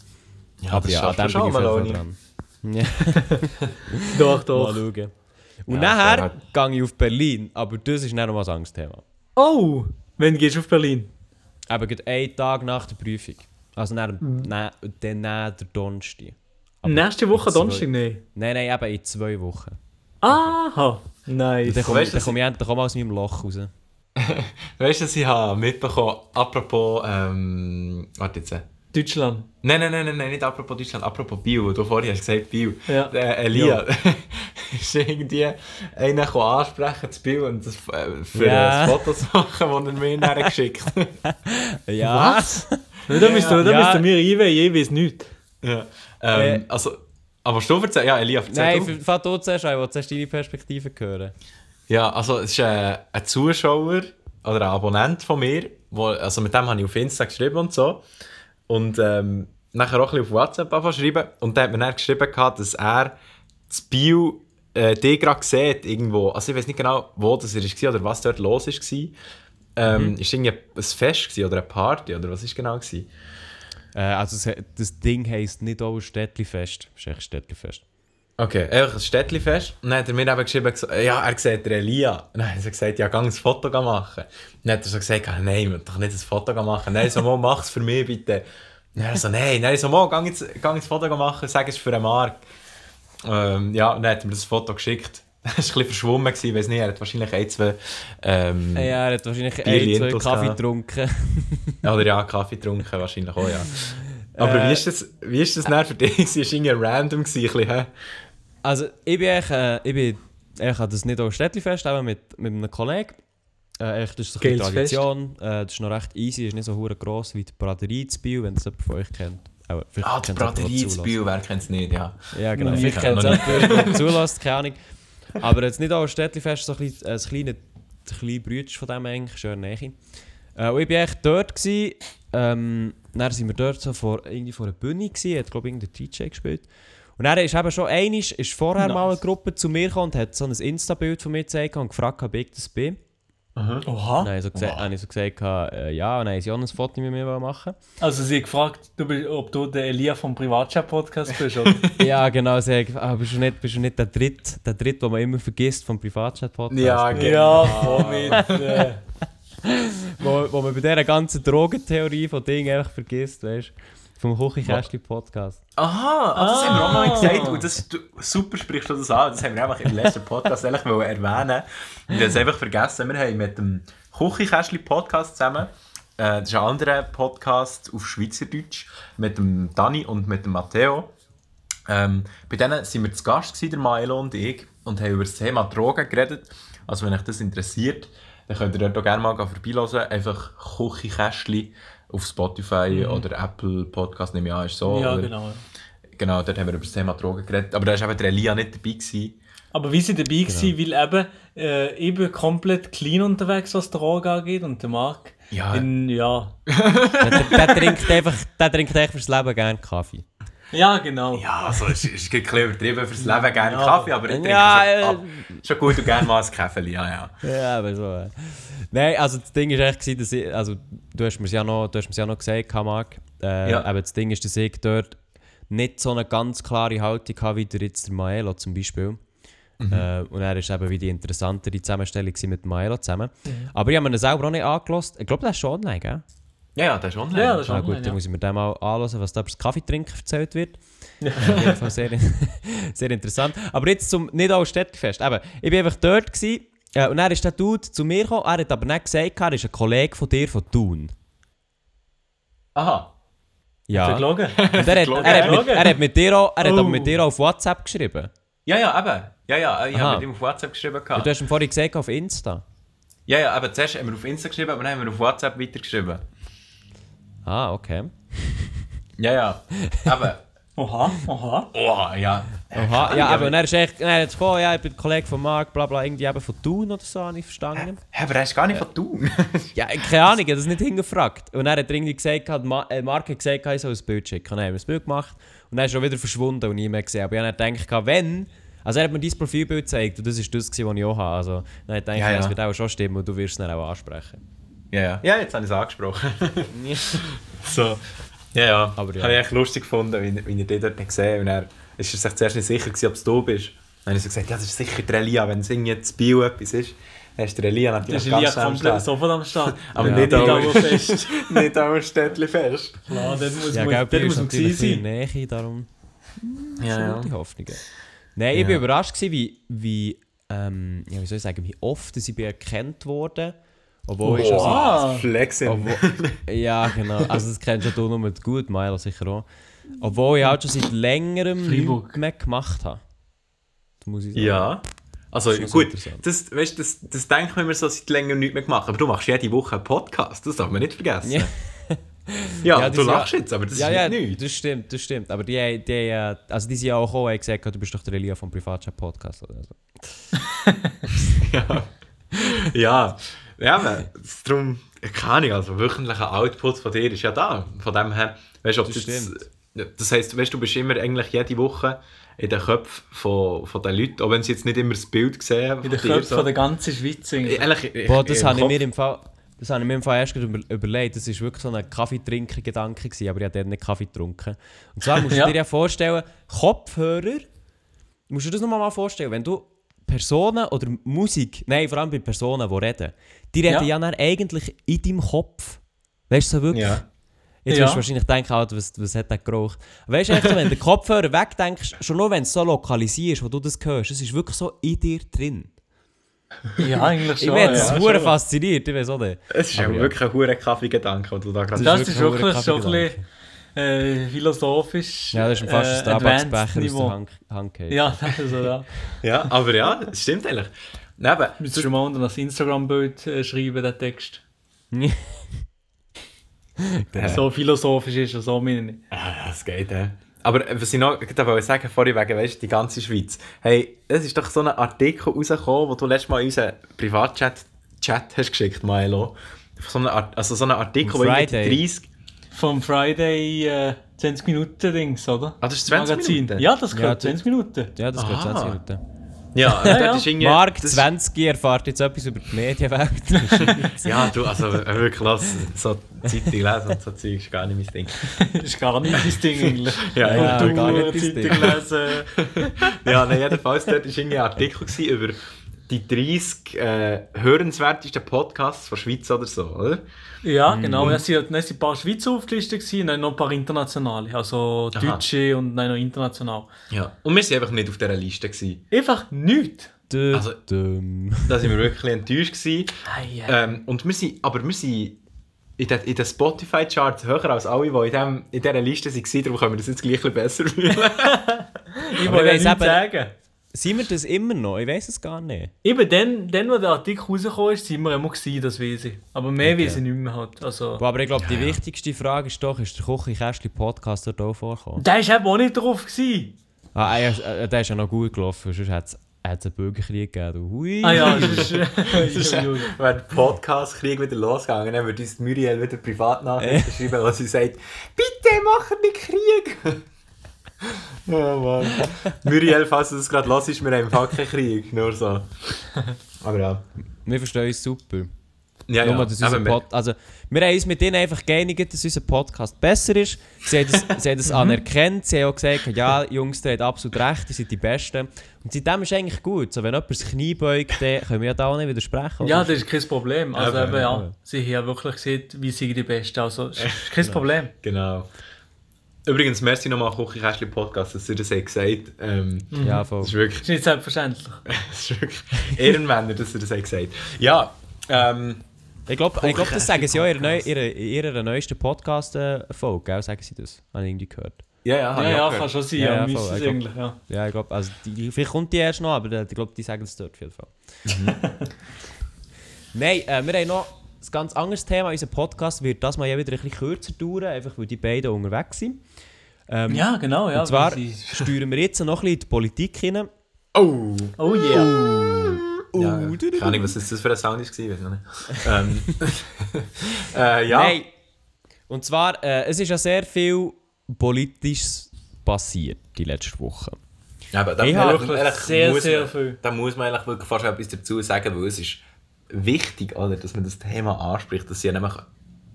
Ja, Aber ja, an dem bin ich Maloney. dran. <laughs> <laughs> Ja. Doch, Mal doch. schauen. Und Ja, nachher gehe ich auf Berlin, aber das ist nicht noch mal ein Angstthema. Oh, wenn gehst du auf Berlin? Aber gerade einen Tag nach der Prüfung. Also nach, dem- na, dann nach der Donnerstag. Aber Nächste Woche Donnerstag? Nein. Nein, nein, eben in zwei Wochen. Aha. Nice. Und dann komme dass komm ich endlich auch mal aus meinem Loch raus. <laughs> Weißt du, was ich habe mitbekommen, apropos, ähm, warte jetzt. Deutschland. Nein, nein, nein, nein, nein, nicht apropos Deutschland, apropos Bio, du vorhin hast gesagt Bio. Ja. Der Elia <laughs> ist irgendwie einer gekommen ansprechen zu Bio und das, äh, für Ja. ein Foto zu machen, das er mir nachher geschickt hat. <laughs> Ja. Da müsst ihr, da Ja. müsst mir einweihen, ich weiß nichts. Ja. Ähm, Äh. also, aber was du erzählst, ja, Elia, erzähl Nein, fang du zuerst ich will zuerst deine Perspektive hören. Ja, also es ist äh, ein Zuschauer oder ein Abonnent von mir, wo, also mit dem habe ich auf Insta geschrieben und so. Und ähm, nachher auch ein bisschen auf WhatsApp angefangen zu schreiben. Und der hat mir dann geschrieben, gehabt, dass er das Bio äh, die gerade sieht irgendwo. Also ich weiß nicht genau, wo das war oder was dort los war. Ähm, Ist irgendwie ein Fest oder eine Party oder was ist genau gewesen? Äh, also es, das Ding heisst nicht auch Städtlifest. Es ist echt Städtlifest. Okay, einfach ein Städtlifest. Und dann hat er mir eben geschrieben, ja, er sieht den Elia. Und dann hat er gesagt, ja, geh ein Foto machen. Und dann hat er so gesagt, ah, nein, will doch nicht ein Foto machen. Nein, so, mal, mach es für mich bitte. Und dann so, nein, nein, so, mal, geh jetzt, geh jetzt ein Foto machen, sag es für einen Mark. Ähm, ja, und dann hat er mir das Foto geschickt. Das <laughs> war ein bisschen verschwommen, ich weiß nicht, er hat wahrscheinlich ein, zwei, ähm, Ja, er hat wahrscheinlich ein, zwei Kaffee getrunken. <laughs> oder ja, Kaffee getrunken, wahrscheinlich auch, ja. Aber Äh. wie ist das, wie ist das dann für dich? Es war irgendwie random, gewesen, ein bisschen? Also ich bin echt, äh, ich bin, ich hatte das nicht auch Städtlifest, aber mit, mit einem Kollegen. Äh, echt, das ist eine Tradition. Äh, das ist noch recht easy, ist nicht so hure gross wie die Braterie zu Biel, wenn das jemand von euch kennt. Vielleicht Ah, die Braterie zu. Biel, wer kennt es nicht, ja. Ja, genau. Nie Vielleicht kennt es jemand, der <laughs> zulässt, keine Ahnung. Aber jetzt nicht auch ein Städtlifest, so ein, bisschen, äh, ein kleiner, ein kleiner Brütsch von dem eigentlich, schön Nähe. Äh, und ich war echt dort. Gewesen, ähm, dann sind wir dort so vor, irgendwie vor einer Bühne, gewesen, hat glaube ich irgendein DJ gespielt. Und dann ist eben schon einmal, ist vorher mal eine Gruppe zu mir gekommen und hat so ein Insta-Bild von mir gezeigt und gefragt, ob ich das bin. Oha. Dann habe ich so gesagt, habe ich so gesagt äh, ja, und dann haben sie auch ein Foto mit mir machen Also sie hat gefragt, du bist, ob du der Elia vom Privatchat-Podcast bist, oder? <laughs> Ja, genau, sie hat gefragt, ah, bist du nicht, bist du nicht der Dritte, der Dritte, den man immer vergisst vom Privatchat-Podcast? Ja, genau. <laughs> ja, mit. Äh, <laughs> wo, wo man bei dieser ganzen Drogentheorie von Dingen einfach vergisst, weißt du? Vom Küchenkästchen-Podcast. Aha, ah, das haben wir auch noch Ah. nicht gesagt. Und das, du, super sprichst du das an. Das haben wir einfach im letzten Podcast wollen erwähnen Und ich habe es einfach vergessen. Wir haben mit dem Küchenkästchen-Podcast zusammen, äh, das ist ein anderer Podcast auf Schweizerdeutsch, mit dem Dani und mit dem Matteo. Ähm, bei denen sind wir zu Gast, gewesen, der Milo und ich, und haben über das Thema Drogen geredet. Also wenn euch das interessiert, dann könnt ihr dort auch gerne mal vorbeihören. Einfach Küchenkästchen auf Spotify oder Apple Podcast, nehme ich an, ist so. ja, oder? genau. Genau, dort haben wir über das Thema Drogen geredet. Aber da war eben der Elia nicht dabei. Gewesen. Aber wie sie dabei gewesen, weil eben, äh, ich bin komplett clean unterwegs, was Drogen angeht und der Marc Ja. in, ja. <laughs> der, der, trinkt einfach, der trinkt einfach fürs Leben gerne Kaffee. Ja, genau. Ja, also es ist, es ein übertrieben fürs Leben gerne Ja. Kaffee, aber ich trinke Ja, schon, äh. schon gut und gerne mal ein Käffeli, ja, ja. Ja, aber so. Äh. Nein, also das Ding ist echt, dass ich, also du hast mir ja noch, du hast mir's ja noch gesagt, Marc. Äh, Ja. Aber das Ding ist, dass ich dort nicht so eine ganz klare Haltung habe, wie der jetzt der Maelo zum Beispiel. Äh, und er ist eben wie die interessantere Zusammenstellung mit Maelo zusammen. Aber ich habe mir das selber auch nicht angelost. Ich glaube, das ist schon online, gell? Ja, ja, das ist online. Ja, das ist Ah, gut, online, dann ja. muss ich mir dann mal anschauen, was da über das Kaffeetrinken erzählt wird. Äh, <laughs> Auf jeden Fall sehr, <laughs> sehr interessant. Aber jetzt zum nicht alles Städtefest. Eben, ich war einfach dort gewesen, äh, und dann ist der Dude zu mir gekommen. Er hat aber nicht gesagt, er ist ein Kollege von dir von Thun. Aha. Ja. Und Verlogen. er <laughs> hat, er, hat mit, Gelogen. er hat mit dir auch, er hat aber Oh. mit dir auch auf WhatsApp geschrieben. Ja, ja, eben. Ja, ja, ich habe mit ihm auf WhatsApp geschrieben. Und Gehabt. du hast ihm vorhin gesagt auf Insta. Ja, ja, aber zuerst haben wir auf Insta geschrieben, aber dann haben wir auf WhatsApp weitergeschrieben. Ah, okay. Ja, ja. Aber, <laughs> Oha, oha. oh, ja. Aha, ja, aber und er ist echt, er hat gekommen, ja, ich bin Kollege von Marc, bla bla, irgendwie eben von Thun oder so, habe ich verstanden. Hä, aber er ist gar nicht von Thun. <laughs> Ja, keine Ahnung, ich habe das nicht hingefragt. Und er hat irgendwie gesagt, hat Ma äh, Mark hat gesagt, ich soll ein Bild schicken. Und dann haben wir ein Bild gemacht und dann ist er schon wieder verschwunden und nie mehr gesehen. Aber ich habe dann gedacht, wenn... Also er hat mir dein Profilbild gezeigt und das ist das, was ich auch habe. Also dann habe ich gedacht, Ja, ja. das wird auch schon stimmen und du wirst es dann auch ansprechen. Ja, ja. Ja, jetzt habe ich es angesprochen. <laughs> so. Ja, ja. Aber ja. Habe ich echt lustig gefunden, wie, wie ich dich dort nicht gesehen Und er ist er sich zuerst nicht sicher gewesen, ob es du bist. Dann habe ich so gesagt, ja, das ist sicher der Elia, wenn es irgendwie zu Bio etwas ist. Dann ist der Elia Das natürlich ist ganz Elia schnell am komplett sofort am Start. <laughs> Aber Ja. nicht aber <laughs> fest. nicht auch ein Städtchen fest. Klar, dort muss Ja, man, gell, dort muss man gewesen in sein. Nähe, darum Ja, ja. die Hoffnungen. Nein, ich Ja. war überrascht, gewesen, wie, wie, ähm, ja, wie soll ich sagen, wie oft ich bin erkannt wurde. Obwohl ich Ah. Flexing. Obwohl, <laughs> ja, genau. Also das kennst ja du nur mit gut, Milo sicher auch. Obwohl ich halt schon seit längerem nichts mehr gemacht habe. Das muss ich sagen. Ja. Also Das gut, das, weißt, das, das denkt man immer so seit längerem nicht mehr gemacht. Aber du machst jede Woche einen Podcast, das darf man nicht vergessen. Ja. Ja, Ja, du lachst ja- jetzt, aber das ja, ist ja, nicht nichts. das stimmt, das stimmt. Aber die, die, äh, also die sind ja auch gekommen und haben gesagt, du bist doch der Elia vom Privatchat-Podcast. Oder so. <laughs> ja. ja, ja, aber darum, keine Ahnung, also wöchentlicher Output von dir ist ja da. Von dem her, weißt du, ob Das du jetzt, das heisst, weißt, du bist immer eigentlich jede Woche in den Köpfen von, von den Leuten, auch wenn sie jetzt nicht immer das Bild sehen. In den dir, Köpfen so. von der ganzen Schweiz. Eigentlich, Boah, das habe ich mir im Fall... Das habe ich mir im Fall erst über, überlegt. Das war wirklich so ein Kaffeetrinker-Gedanke, aber ich habe dort nicht Kaffee getrunken. Und zwar musst du <laughs> Ja. dir ja vorstellen, Kopfhörer, musst du dir das nochmal mal vorstellen, wenn du Personen oder Musik, nein, vor allem bei Personen, die reden, die reden ja, Ja. eigentlich in deinem Kopf. Weißt du so wirklich? Ja. Jetzt Ja. wirst du wahrscheinlich denken, Alter, was, was hat der geraucht? Weißt du, echt so, wenn du den Kopfhörer wegdenkst, schon nur wenn es so lokalisiert ist, wo du das hörst, es ist wirklich so in dir drin. Ja, eigentlich Ich schon. werde ja. es hure fasziniert, ich weiß auch nicht. Es ist Aber ja ja. wirklich ein hoher Kaffeegedanke, den du da gerade Das ist wirklich wirklich ein schon ein bisschen äh, philosophisch. Ja, das ist fast ein äh, Starbucks-Becher advanced aus der Hand, Hand. Ja, <laughs> das ist so, ja. Ja, aber ja, es stimmt eigentlich. Neben, Müsstest du mal unter das Instagram-Bild äh, schreiben, den Text. <laughs> Äh. So philosophisch ist er, so meine ich. Ah, das geht, ja. Aber äh, was ich noch wollte sagen vorhin wegen, weißt, die ganze Schweiz. Hey, es ist doch so ein Artikel rausgekommen, wo du letztes Mal in unseren Privatchat Chat hast geschickt, Milo. So einen also so ein Artikel, Friday. 30... Vom Friday äh, 20 Minuten Dings, oder? Ah, das ist 20 Minuten? Ja, das Ja, gehört das- 20 Minuten. Ja, das geht Aha. 20 Minuten. <laughs> Ja, Ja, ja. ist. Mark das- 20 erfahrt jetzt etwas über die Medienwelt. <laughs> <laughs> Ja, du, also äh, wirklich, lass so Zeitung lesen und so Zeug ist gar nicht mein Ding. Ist gar nicht dein Ding eigentlich. Ja, Ja, Du, gar nicht äh, Zeitung lesen. Ja, nein, jedenfalls dort war ein Artikel über die 30 äh, hörenswertesten Podcasts von Schweiz oder so, oder? Ja, genau. Es sind, es sind ein paar Schweizer aufgelistet und dann noch ein paar internationale. Also Aha. deutsche und dann noch international. Ja. Und wir waren einfach nicht auf dieser Liste. Gewesen. Einfach nichts. Also-. Da sind wir wirklich enttäuscht. Gewesen. Ähm, und wir sind, aber wir sind in den, in den Spotify-Charts höher als alle, die in, dem, in dieser Liste waren. Darum können wir das jetzt gleich ein bisschen besser fühlen. <laughs> <laughs> ich wollte ja nichts eben- sagen. Sind wir das immer noch? Ich weiß es gar nicht. Eben dann, dann, wo der Artikel rausgekommen ist, sind wir immer gewesen, das weiß ich. Aber mehr Okay. weiß ich nicht mehr. Halt. Also, Boah, aber ich glaube, die wichtigste Frage ist doch, ist der Küchenkästchen-Podcast dort auch vorgekommen? der war eben auch nicht drauf. Gewesen. Ah, er, äh, der ist ja noch gut gelaufen, sonst hat es einen Bürgerkrieg gegeben. du. Hui. Ah ja, das ist... <laughs> <laughs> Wenn der Podcast-Krieg wieder losgegangen dann würde uns Muriel wieder Privatnachrichten schreiben, wo sie sagt, bitte machen wir Krieg. <laughs> <laughs> oh Mann. Muriel, falls du das gerade hörst, wir haben im Fall keinen Krieg, nur so. <laughs> Aber ja. Wir verstehen uns super. Ja, Nur, ja. dass unser Pod also, wir haben uns mit ihnen einfach geeinigt, dass unser Podcast besser ist. Sie haben das, <laughs> sie haben das anerkannt. Sie haben auch gesagt, ja, Jungs, ihr habt absolut recht, ihr seid die Besten. Und seitdem ist eigentlich gut. So, wenn jemand das Knie beugt, dann können wir ja da auch nicht widersprechen. Ja, das ist kein Problem. Also Eben, eben, ja, ja. sie haben wirklich gesehen, wie sie die Besten. Also, es ist kein Problem. Genau. Übrigens, merci nochmal Küchenkästchen Podcast, dass ihr das habt gesagt ähm, ja voll. Das ist wirklich, Das ist nicht selbstverständlich. <laughs> das ist wirklich Ehrenmänner, dass ihr das habt gesagt Ja, ähm, Ich glaube, ich glaub, das sagen sie auch in ihrer, neu, ihrer, ihrer neuesten Podcast-Folge, gell? sagen sie das? Habe ich irgendwie gehört. ja, ja, hab Ja, ich ja, auch kann gehört. schon sein. Ja, Ja, ja, voll, es ich glaub- eigentlich, ja. Ja, ich glaube, also die, vielleicht kommt die erst noch, aber äh, ich glaube, die sagen es dort auf jeden Fall. <laughs> Nein, äh, wir haben noch ein ganz anderes Thema. Unser Podcast wird das mal ja wieder ein bisschen kürzer dauern, einfach weil die beiden unterwegs sind. Ähm, Ja, genau, ja. und zwar steuern wir jetzt noch ein bisschen in die Politik hinein. Oh! Oh yeah. Ja, keine Ahnung, was das für ein Sound ist, weiß ich nicht. ähm, <laughs> äh, ja. Nein. Und zwar, äh, es ist ja sehr viel Politisches passiert die letzte Woche. Ja, aber da, Ich wirklich sehr, muss sehr man, viel. Da muss man eigentlich wirklich fast etwas dazu sagen, weil es ist wichtig, oder, dass man das Thema anspricht. Das sind ja nämlich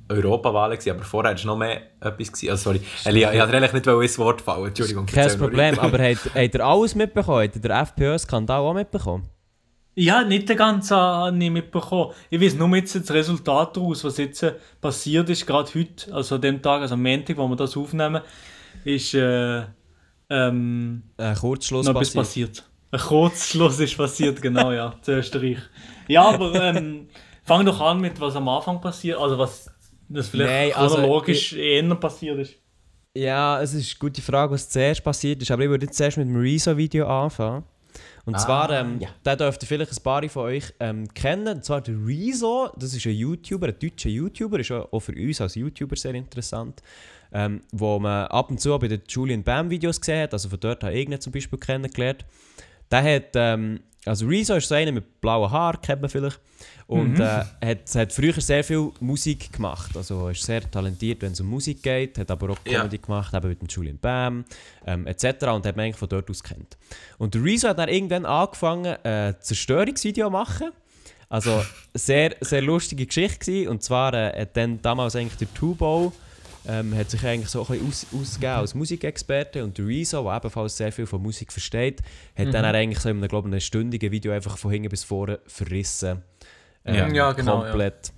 Europawahlen aber vorher war noch mehr etwas. Gewesen. Also, sorry, Elia, ich wollte eigentlich nicht ins Wort fallen. Entschuldigung. Kein Problem, <laughs> aber habt, habt ihr alles mitbekommen? Habt ihr den FPÖ-Skandal auch mitbekommen? Ja, nicht den ganzen habe ich mitbekommen. Ich weiß nur jetzt das Resultat daraus, was jetzt passiert ist, gerade heute, also an dem Tag, also am Montag, wo wir das aufnehmen, ist äh, ähm, Ein Kurzschluss noch etwas passiert. passiert. Ein Kurzschluss ist passiert, genau, ja, zu Österreich. Ja, aber ähm, fang doch an mit, was am Anfang passiert, also was das vielleicht Nein, also, chronologisch eher passiert ist. Ja, es ist eine gute Frage, was zuerst passiert ist, aber ich würde jetzt zuerst mit dem Rezo-Video anfangen. Und Ah, zwar, ähm, ja. den dürft ihr vielleicht ein paar von euch ähm, kennen. Und zwar der Rezo, das ist ein YouTuber, ein deutscher YouTuber, ist auch für uns als YouTuber sehr interessant. Ähm, wo man ab und zu bei den Julian Bam Videos gesehen hat, also von dort habe ich ihn zum Beispiel kennengelernt. Der hat, ähm, also Rezo ist so einer mit blauen Haaren, kennt man vielleicht. Und äh, hat, hat früher sehr viel Musik gemacht. Also ist sehr talentiert, wenn es um Musik geht. Hat aber auch Ja. Comedy gemacht, eben mit dem Julian Bam ähm, etc. Und hat man eigentlich von dort aus kennt. Und der Rezo hat dann irgendwann angefangen, ein Zerstörungsvideo zu machen. Also sehr, sehr lustige Geschichte gewesen. Und zwar äh, hat dann damals eigentlich der Tubo ähm, hat sich eigentlich so ein bisschen aus, ausgegeben als Musikexperte und der Rezo, der ebenfalls sehr viel von Musik versteht, hat dann eigentlich so in einem, glaube ich, einem stündigen Video einfach von hinten bis vorne verrissen. Ähm, Ja. Ja, genau, Komplett.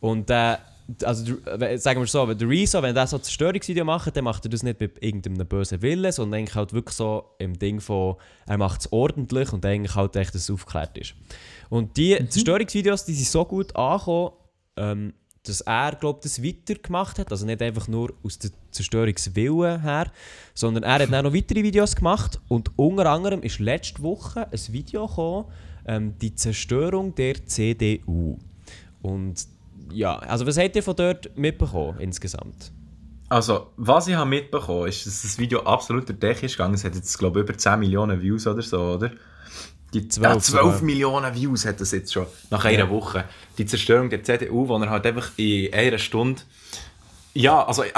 Und äh, also, äh, sagen wir so, wenn der Rezo, wenn er so ein Zerstörungsvideo macht, dann macht er das nicht mit irgendeinem bösen Willen, sondern eigentlich halt wirklich so im Ding von, er macht es ordentlich und eigentlich halt echt, dass es aufgeklärt ist. Und die Zerstörungsvideos, die sind so gut angekommen, ähm, dass er, glaube das weitergemacht hat. Also nicht einfach nur aus der Zerstörungswillen her, sondern er hat dann noch weitere Videos gemacht. Und unter anderem ist letzte Woche ein Video gekommen, ähm, die Zerstörung der CDU. Und ja, also was habt ihr von dort mitbekommen insgesamt? Also, was ich habe mitbekommen ist, dass das Video absolut durch die Decke ist gegangen. Es hat jetzt, glaube ich, über 10 Millionen Views oder so, oder? Die 12 ja, 12 sogar. Millionen Views hat das jetzt schon, nach einer Ja. Woche. Die Zerstörung der CDU, wo er halt einfach in einer Stunde... Ja, also, ich,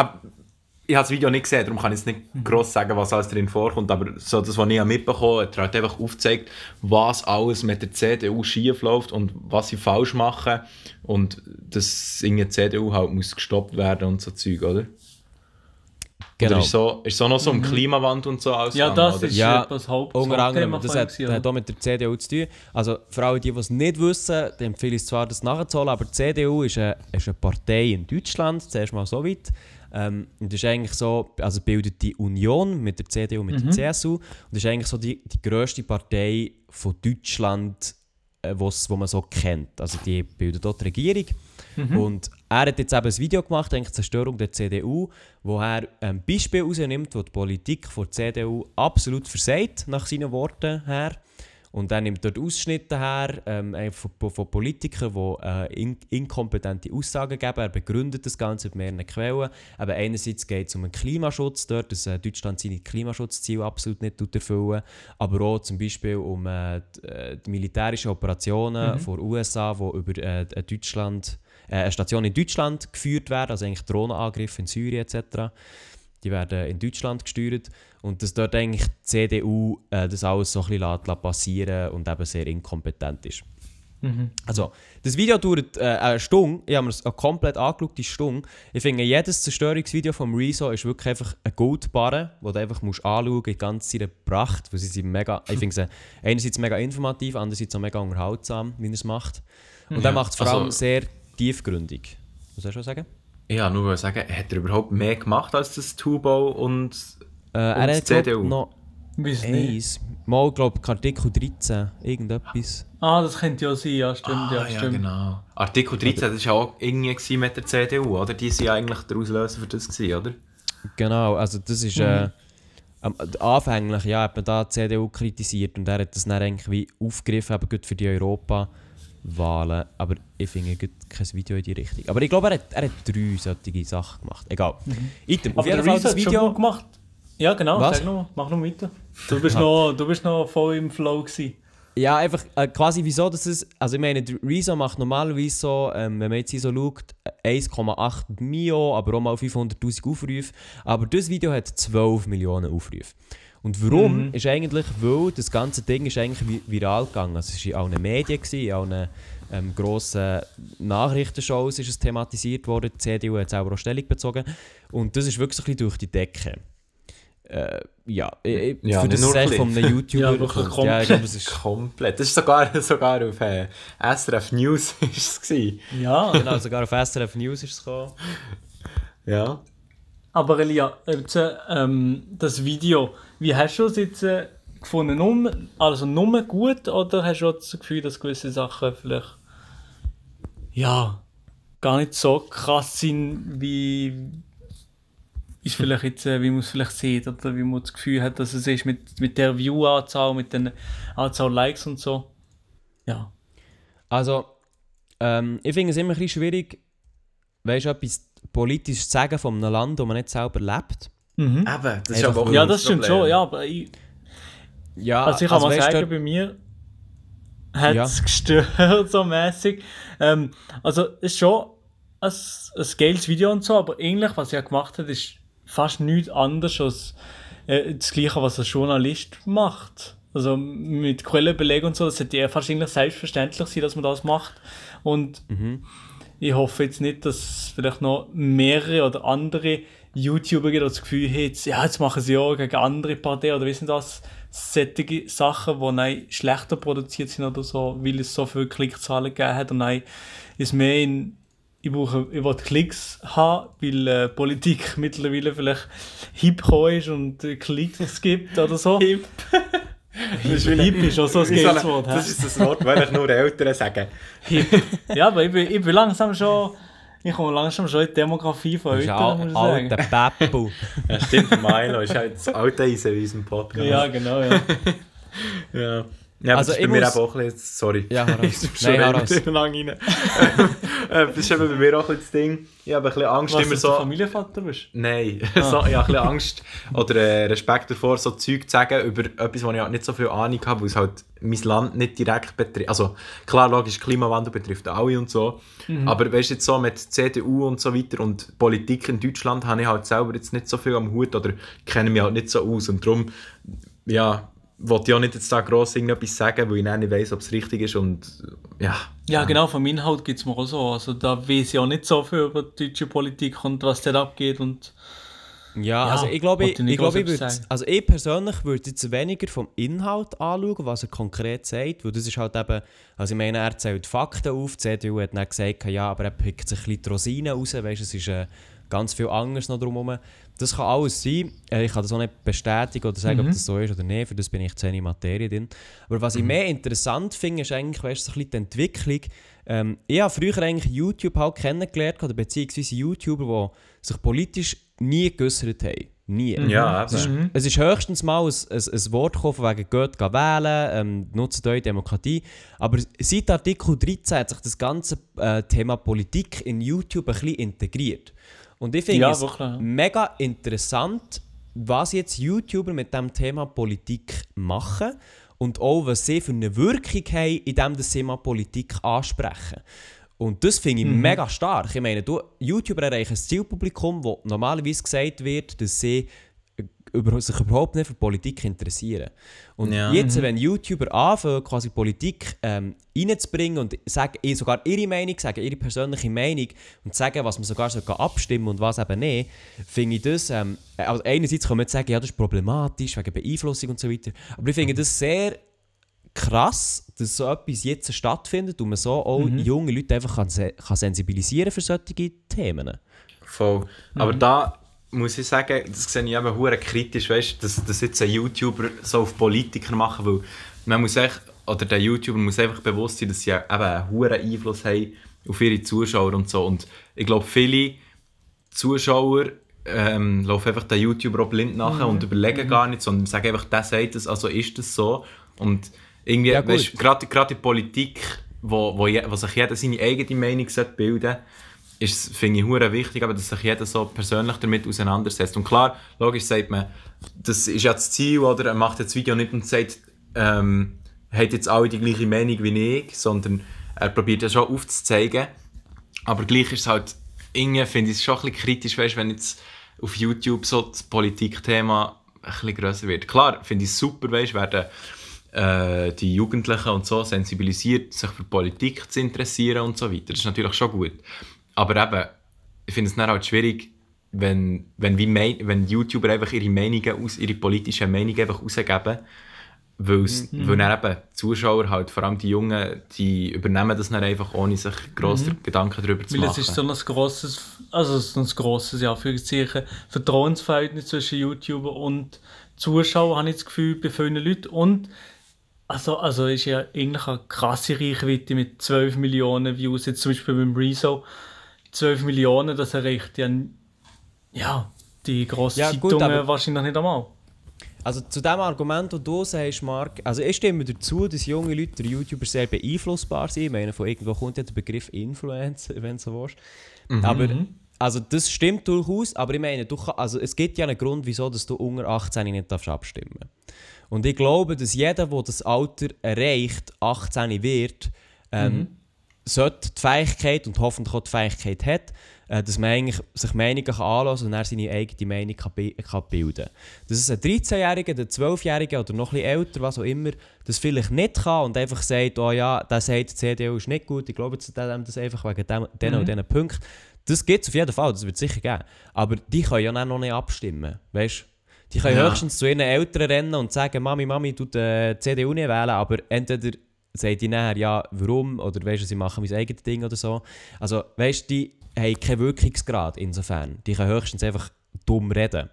ich habe das Video nicht gesehen, darum kann ich jetzt nicht gross sagen, was alles drin vorkommt, aber so das, was ich mitbekommen habe, hat er halt einfach aufgezeigt, was alles mit der CDU schief läuft und was sie falsch machen und dass in der CDU halt muss gestoppt werden und so Zeug, oder? Oder ist so, ist so noch so um Klimawandel und so Mhm. Ja, ausgegangen, das oder? ist Ja, Unter anderem, Hauptthema das hat, gewesen, hat auch mit der CDU zu tun. Also für alle, die, die es nicht wissen, dann empfehle ich zwar, das nachzuholen, aber die CDU ist eine, ist eine Partei in Deutschland, zuerst mal so weit. Ähm, und ist eigentlich so, also bildet die Union mit der CDU, mit der CSU und ist eigentlich so die, die grösste Partei von Deutschland, äh, wo man so kennt. Also die bildet dort die Regierung. Und er hat jetzt eben ein Video gemacht, eigentlich Zerstörung der CDU, wo er ein Beispiel rausnimmt, wo die Politik von der CDU absolut versagt, nach seinen Worten her. Und er nimmt dort Ausschnitte her ähm, von, von Politikern, die äh, in, inkompetente Aussagen geben. Er begründet das Ganze mit mehreren Quellen. Aber einerseits geht es um den Klimaschutz dort, dass äh, Deutschland seine Klimaschutzziele absolut nicht tut erfüllen aber auch zum Beispiel um äh, die, äh, die militärischen Operationen von USA, die über äh, Deutschland, eine Station in Deutschland geführt werden, also eigentlich Drohnenangriffe in Syrien etc. Die werden in Deutschland gesteuert und dass dort eigentlich die CDU äh, das alles so ein bisschen passieren und eben sehr inkompetent ist. Also, das Video dauert äh, eine Stunde. Ich habe mir das komplett angeschaut, die Stunde. Ich finde, jedes Zerstörungsvideo vom Rezo ist wirklich einfach eine Goldbarre, wo du einfach musst anschauen musst, in ganz ihrer Pracht. Weil sie sind mega, ich finde sie einerseits mega informativ, andererseits auch mega unterhaltsam, wie er es macht. Und er macht es vor also- allem sehr tiefgründig. Was soll ich schon sagen? Ja, nur wollte sagen, hat er überhaupt mehr gemacht als das Tubo und... Äh, er Und hat die glaub, CDU? noch eins. Mal, glaube ich, Artikel 13, irgendetwas. Ah, das könnte ja sein, ja, stimmt, Ah, ja, ja, stimmt. genau. Artikel 13, das war ja auch irgendwie gewesen mit der CDU, oder? Die waren ja eigentlich der Auslöser für das, gewesen, oder? Genau, also das ist... Äh, am- anfänglich ja, hat man da die CDU kritisiert und er hat das dann eigentlich wie aufgegriffen, eben gut für die Europawahlen. Aber ich finde kein Video in die Richtung. Aber ich glaube, er hat, er hat drei solche Sachen gemacht. Egal. Item, auf Aber jeden Fall das schon Video... gut gemacht. Ja, genau, Was? sag noch, mach noch weiter. Du bist, noch, du bist noch voll im Flow gewesen. Ja, einfach äh, quasi wieso das ist. Also ich meine, Rezo macht normalerweise so, ähm, wenn man jetzt hier so schaut, 1,8 Mio, aber auch mal 500'000 Aufrufe. Aber das Video hat 12 Millionen Aufrufe. Und warum? Ist eigentlich, weil das ganze Ding ist eigentlich vi- viral gegangen. Also es war in allen Medien, in allen ähm, grossen Nachrichtenshows ist es thematisiert worden. Die CDU hat selber auch Stellung bezogen. Und das ist wirklich ein bisschen durch die Decke. Äh, ja, ich, Ja, für nicht das nur von einem YouTuber Ja, wirklich kommt. Ja, ich glaube, es ist Komplett. Das ist sogar, <laughs> sogar auf äh, SRF News <laughs> ist es gewesen. Ja, Genau, sogar auf SRF News ist es gekommen. Ja. aber Elia, jetzt, ähm, das Video, wie hast du es jetzt äh, gefunden? Nur, also nur gut oder hast du auch das Gefühl, dass gewisse Sachen vielleicht ja, gar nicht so krass sind, wie, ist vielleicht jetzt, äh, wie man es vielleicht sieht oder wie man das Gefühl hat, dass es ist mit, mit der View-Anzahl, mit der Anzahl Likes und so. Ja. Also, ähm, ich finde es immer ein bisschen schwierig, weißt du, etwas politisch zu sagen von einem Land, wo man nicht selber lebt. Mhm. Eben, das ist aber auch Ja, das stimmt schon, ja, aber ich, Ja, also ich kann mal weißt du, sagen, bei mir hat Ja. es gestört, <laughs> so mäßig. Ähm, also, es ist schon ein, ein geiles Video und so, aber eigentlich, was er gemacht hat, ist fast nichts anderes als äh, das Gleiche, was ein Journalist macht. Also mit Quellenbeleg und so, das sollte ja fast eigentlich selbstverständlich sein, dass man das macht. Und ich hoffe jetzt nicht, dass vielleicht noch mehrere oder andere YouTuber gibt, die das Gefühl haben, jetzt, ja, jetzt machen sie ja gegen andere Parteien oder wissen das, solche Sachen, die nein, schlechter produziert sind oder so, weil es so viele Klickzahlen gegeben hat und nein, ist mehr in ich, brauche, ich will Klicks haben, weil äh, Politik <laughs> mittlerweile vielleicht hip ist und äh, Klicks gibt oder so. Hip. <laughs> Hip, hip ist auch so ein Wie so geiles eine- Wort. hä? Das ist das Wort, das eigentlich nur Eltern sagen. Ja, aber ich bin, ich bin langsam schon. Ich komme langsam schon in die Demografie von heute, muss ich alter. Peppu. <laughs> Ja, stimmt, Milo ist halt das alte Eisen in unserem Podcast. Ja, genau, ja. <laughs> ja. Ja, Also das ist ich bei mir auch ein bisschen, sorry. Ja, bin <laughs> schon Nein, lang rein. <laughs> Äh, das ist eben bei mir auch ein bisschen das Ding. Ich habe ein bisschen Angst, Was, immer so... Familienvater bist? Nein, <laughs> so, ich habe ein bisschen Angst oder äh, Respekt davor, so Zeug zu sagen über etwas, wo ich halt nicht so viel Ahnung habe, weil es halt mein Land nicht direkt betrifft. Also klar, logisch, Klimawandel betrifft alle und so, aber weißt du, jetzt so mit CDU und so weiter und Politik in Deutschland habe ich halt selber jetzt nicht so viel am Hut oder kenne mich halt nicht so aus und darum, ja, wollte auch nicht jetzt da gross irgendetwas sagen, weil ich dann nicht weiss, ob es richtig ist und ja. Ja, genau, vom Inhalt gibt es mir auch so. Also da weiß ich auch nicht so viel über die deutsche Politik und was dort abgeht. Und Ja, Ja, also ich glaube, ich, ich glaube, ich, würde, also ich persönlich würde jetzt weniger vom Inhalt anschauen, was er konkret sagt, weil das ist halt eben, also ich meine, er zählt Fakten auf, die CDU hat dann gesagt, ja, aber er pickt sich ein bisschen die Rosinen raus, weißt du, es ist äh, ganz viel anderes noch drumherum. Das kann alles sein, äh, ich kann das auch nicht bestätigen oder sagen, ob das so ist oder nicht, für das bin ich in Materie drin. Aber was ich mehr interessant finde, ist eigentlich, weißt so ein bisschen die Entwicklung. Ähm, ich habe früher eigentlich YouTube halt kennengelernt, oder beziehungsweise YouTuber, die sich politisch nie geäußert haben. Nie. Ja, Es ist, eben. es ist höchstens mal ein, ein, ein Wort gekommen, von wegen «Geht geh wählen», ähm, «Nutzt eure Demokratie». Aber seit Artikel 13 hat sich das ganze äh, Thema Politik in YouTube ein bisschen integriert. Und ich finde Ja, es wirklich, ja. mega interessant, was jetzt YouTuber mit dem Thema Politik machen und auch, was sie für eine Wirkung haben, indem das Thema Politik ansprechen. Und das finde ich mega stark. Ich meine, du, YouTuber erreichen ein Zielpublikum, wo normalerweise gesagt wird, dass sie über, sich überhaupt nicht für Politik interessieren. Und Ja. jetzt, wenn YouTuber anfangen, quasi Politik ähm, reinzubringen und sagen, eh sogar ihre Meinung sagen, ihre persönliche Meinung und sagen, was man sogar sogar abstimmen und was eben nicht, finde ich das, ähm, also einerseits kann man jetzt sagen, ja, das ist problematisch, wegen Beeinflussung und so weiter, aber ich finde das sehr krass, dass so etwas jetzt stattfindet und man so auch junge Leute einfach kann, kann sensibilisieren für solche Themen. Voll. Aber da muss ich sagen, das sehe ich eben hure kritisch, weißt, dass, dass jetzt ein YouTuber so auf Politiker machen, weil man muss echt, oder der YouTuber muss einfach bewusst sein, dass sie eben einen hohen Einfluss haben auf ihre Zuschauer und so. Und ich glaube, viele Zuschauer ähm, laufen einfach den YouTuber auch blind nachher und überlegen gar nicht, sondern sagen einfach, der sagt das, also ist das so. Und irgendwie, Ja, weißt, gerade in Politik, wo, wo, je, wo sich jeder seine eigene Meinung sollte bilden sollte, ist, finde ich, hure wichtig, aber dass sich jeder so persönlich damit auseinandersetzt. Und klar, logisch sagt man, das ist ja das Ziel, oder er macht jetzt das Video nicht und sagt, ähm, hat jetzt alle die gleiche Meinung wie ich, sondern er probiert ja schon aufzuzeigen. Aber gleich ist es halt, irgendwie finde ich es schon ein bisschen kritisch, weißt, wenn jetzt auf YouTube so das Politikthema ein bisschen grösser wird. Klar, finde ich es super, weißt, werden äh, die Jugendlichen und so sensibilisiert, sich für Politik zu interessieren und so weiter. Das ist natürlich schon gut. Aber eben, ich finde es dann halt schwierig, wenn, wenn, wie mein, wenn YouTuber einfach ihre Meinungen, aus, ihre politischen Meinungen einfach rausgeben. Weil's, Weil dann eben die Zuschauer, halt, vor allem die Jungen, die übernehmen das dann einfach, ohne sich grosser Gedanken darüber zu Weil machen. es ist so ein grosses, also so ein grosses, ja, für Vertrauensverhältnis zwischen YouTuber und Zuschauer, habe ich das Gefühl, bei vielen Leuten. Und also, also ist ja eigentlich eine krasse Reichweite mit 12 Millionen Views, jetzt zum Beispiel beim Rezo. 12 Millionen, das erreicht ja, ja Die grossen Ja, gut, Zeitungen wahrscheinlich nicht einmal. Also zu dem Argument, das du sagst, Marc, also ich stimme dazu, dass junge Leute durch YouTuber sehr beeinflussbar sind. Ich meine, von irgendwo kommt ja der Begriff Influencer, wenn du so willst. Aber also das stimmt durchaus, aber ich meine, du also es gibt ja einen Grund, wieso dass du unter 18 nicht darfst abstimmen Und ich glaube, dass jeder, der das Alter erreicht, 18 wird, ähm, sollte die Fähigkeit und hoffentlich auch die Fähigkeit hat, äh, dass man eigentlich sich Meinungen anlassen und dann seine eigene Meinung kann, kann bilden kann. Dass es ein 13-Jähriger, ein 12-Jähriger oder noch bisschen älter, was auch immer, das vielleicht nicht kann und einfach sagt, oh ja, der sagt, die CDU ist nicht gut, ich glaube zu dem das einfach wegen dem, den und diesen Punkten. Das gibt es auf jeden Fall, das wird es sicher geben. Aber die können ja noch nicht abstimmen, weißt Die können Ja. höchstens zu ihren Eltern rennen und sagen, Mami, Mami, du die CDU nicht wählen, aber entweder sagt die nachher, ja, warum, oder weißt du, sie machen mein eigenes Ding oder so. Also, weißt du, die haben keinen Wirkungsgrad insofern. Die können höchstens einfach dumm reden.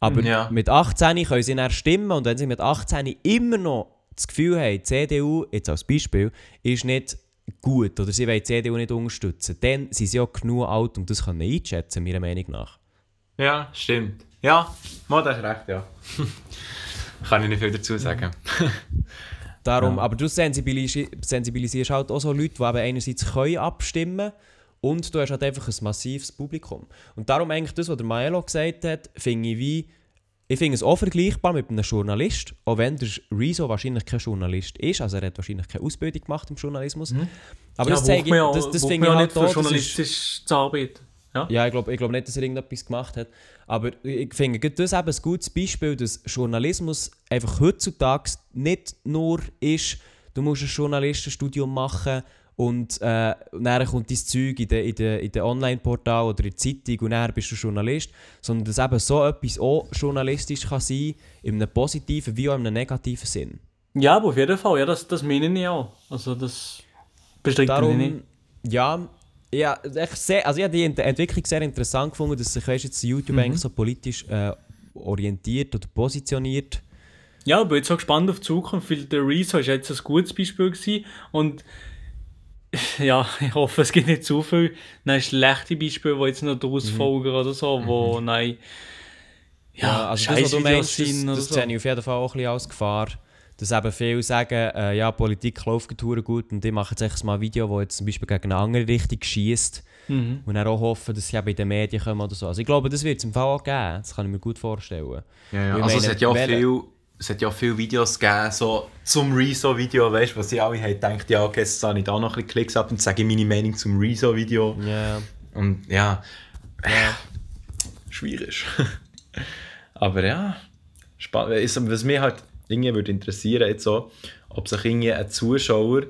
Aber Ja. mit 18 können sie dann stimmen und wenn sie mit 18 immer noch das Gefühl haben, die CDU, jetzt als Beispiel, ist nicht gut oder sie wollen die CDU nicht unterstützen, dann sind sie auch genug alt, um das einschätzen, meiner Meinung nach. Ja, stimmt. Ja, mal, das ist recht, ja. <laughs> Kann ich nicht viel dazu sagen. <laughs> Darum, Aber du sensibilisi sensibilisierst halt auch so Leute, die eben einerseits können abstimmen und du hast halt einfach ein massives Publikum. Und darum eigentlich das, was der Maelo gesagt hat, finde ich wie, ich finde es auch vergleichbar mit einem Journalist, auch wenn der Rezo wahrscheinlich kein Journalist ist, also er hat wahrscheinlich keine Ausbildung gemacht im Journalismus. Aber das, braucht zeige ich, ja- das, das finde ich ja halt nicht für auch, das ist, journalistisch zu arbeiten. Ja? ja, ich glaube ich glaub nicht, dass er irgendetwas gemacht hat. Aber ich finde das eben ein gutes Beispiel, dass Journalismus einfach heutzutage nicht nur ist, du musst ein Journalistenstudium machen und äh, dann kommt dein Zeug in den in de, in de Online-Portal oder in der Zeitung und dann bist du Journalist, sondern dass eben so etwas auch journalistisch kann sein, in einem positiven wie auch in einem negativen Sinn. ja, aber auf jeden Fall, ja, das, das meine ich auch. Also das bestreite ich nicht. Darum, ja, ja, ich, sehr, also ich habe die Ent- Entwicklung sehr interessant gefunden, dass sich weißt, jetzt YouTube eigentlich so politisch äh, orientiert oder positioniert. Ja, ich bin jetzt so gespannt auf die Zukunft, weil der Rezo ist jetzt ein gutes Beispiel gewesen und <laughs> ja, ich hoffe, es gibt nicht zu viel nein, schlechte Beispiele, die jetzt noch daraus folgen oder so, wo nein, ja, also das, was du meinst, das, oder das so. sehe ich auf jeden Fall auch ein bisschen als Gefahr. Dass eben viele sagen, äh, ja, Politik läuft gut und die machen jetzt echt mal ein Video, das jetzt zum Beispiel gegen eine andere Richtung schießt Mhm. und dann auch hoffen, dass sie eben in den Medien kommen oder so. Also ich glaube, das wird es im Fall auch geben, das kann ich mir gut vorstellen. Ja, ja. Ich Also es meine, hat ja viel, es hat ja viele Videos gegeben, so zum Rezo-Video, weißt du, was sie alle haben gedacht, ja, okay, jetzt habe ich da noch ein bisschen Klicks ab und sage meine Meinung zum Rezo-Video. Ja, Und ja, schwierig. <laughs> Aber ja, spannend. Ist- Was mich halt irgendwie würde interessieren, jetzt so, ob sich irgendwie ein Zuschauer,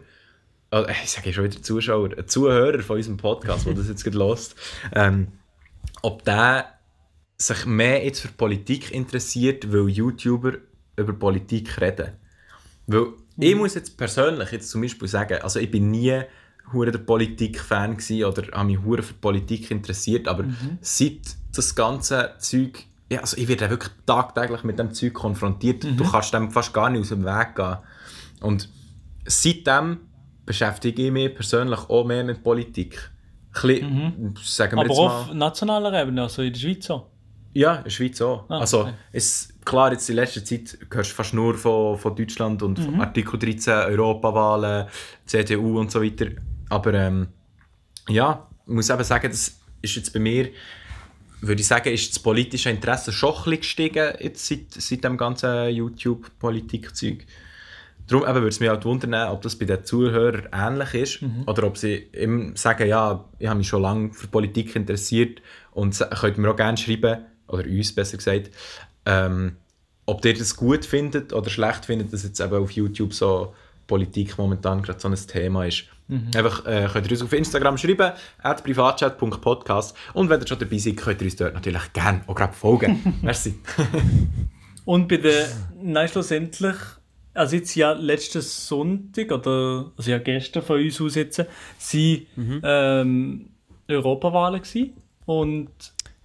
äh, ich sage schon wieder Zuschauer, ein Zuhörer von unserem Podcast, der das jetzt gerade hört, ähm, ob der sich mehr jetzt für Politik interessiert, weil YouTuber über Politik reden. Weil ich muss jetzt persönlich jetzt zum Beispiel sagen, also ich bin nie hure der Politik-Fan oder habe mich hure für Politik interessiert, aber seit das ganze Zeug, ja, also ich werde wirklich tagtäglich mit dem Zeug konfrontiert. Du kannst dem fast gar nicht aus dem Weg gehen. Und seitdem beschäftige ich mich persönlich auch mehr mit Politik. Bisschen, sagen wir Aber jetzt auch mal, auf nationaler Ebene, also in der Schweiz so. ja, in der Schweiz auch. Ah, also, okay. es, klar, jetzt in letzter Zeit hörst du fast nur von, von Deutschland und Mhm. von Artikel 13, Europawahlen, CDU und so weiter. Aber ähm, ja, ich muss eben sagen, das ist jetzt bei mir, würde ich sagen, ist das politische Interesse schon ein bisschen gestiegen jetzt seit, seit dem ganzen YouTube-Politik-Zeug. Darum eben würde es mich halt wundern, ob das bei den Zuhörern ähnlich ist Mhm. oder ob sie ihm sagen, ja, ich habe mich schon lange für Politik interessiert und könnt mir auch gerne schreiben, oder uns besser gesagt, ähm, ob ihr das gut findet oder schlecht findet, dass jetzt eben auf YouTube so Politik momentan gerade so ein Thema ist. Mhm. Einfach äh, könnt ihr uns auf Instagram schreiben, at privatchat.podcast und wenn ihr schon dabei seid, könnt ihr uns dort natürlich gerne auch gerade folgen. <laughs> Merci. <laughs> Und bei der, nein, schlussendlich, also jetzt ja letzten Sonntag, oder also ja gestern von uns aus jetzt, sind ähm, Europawahlen gewesen. Und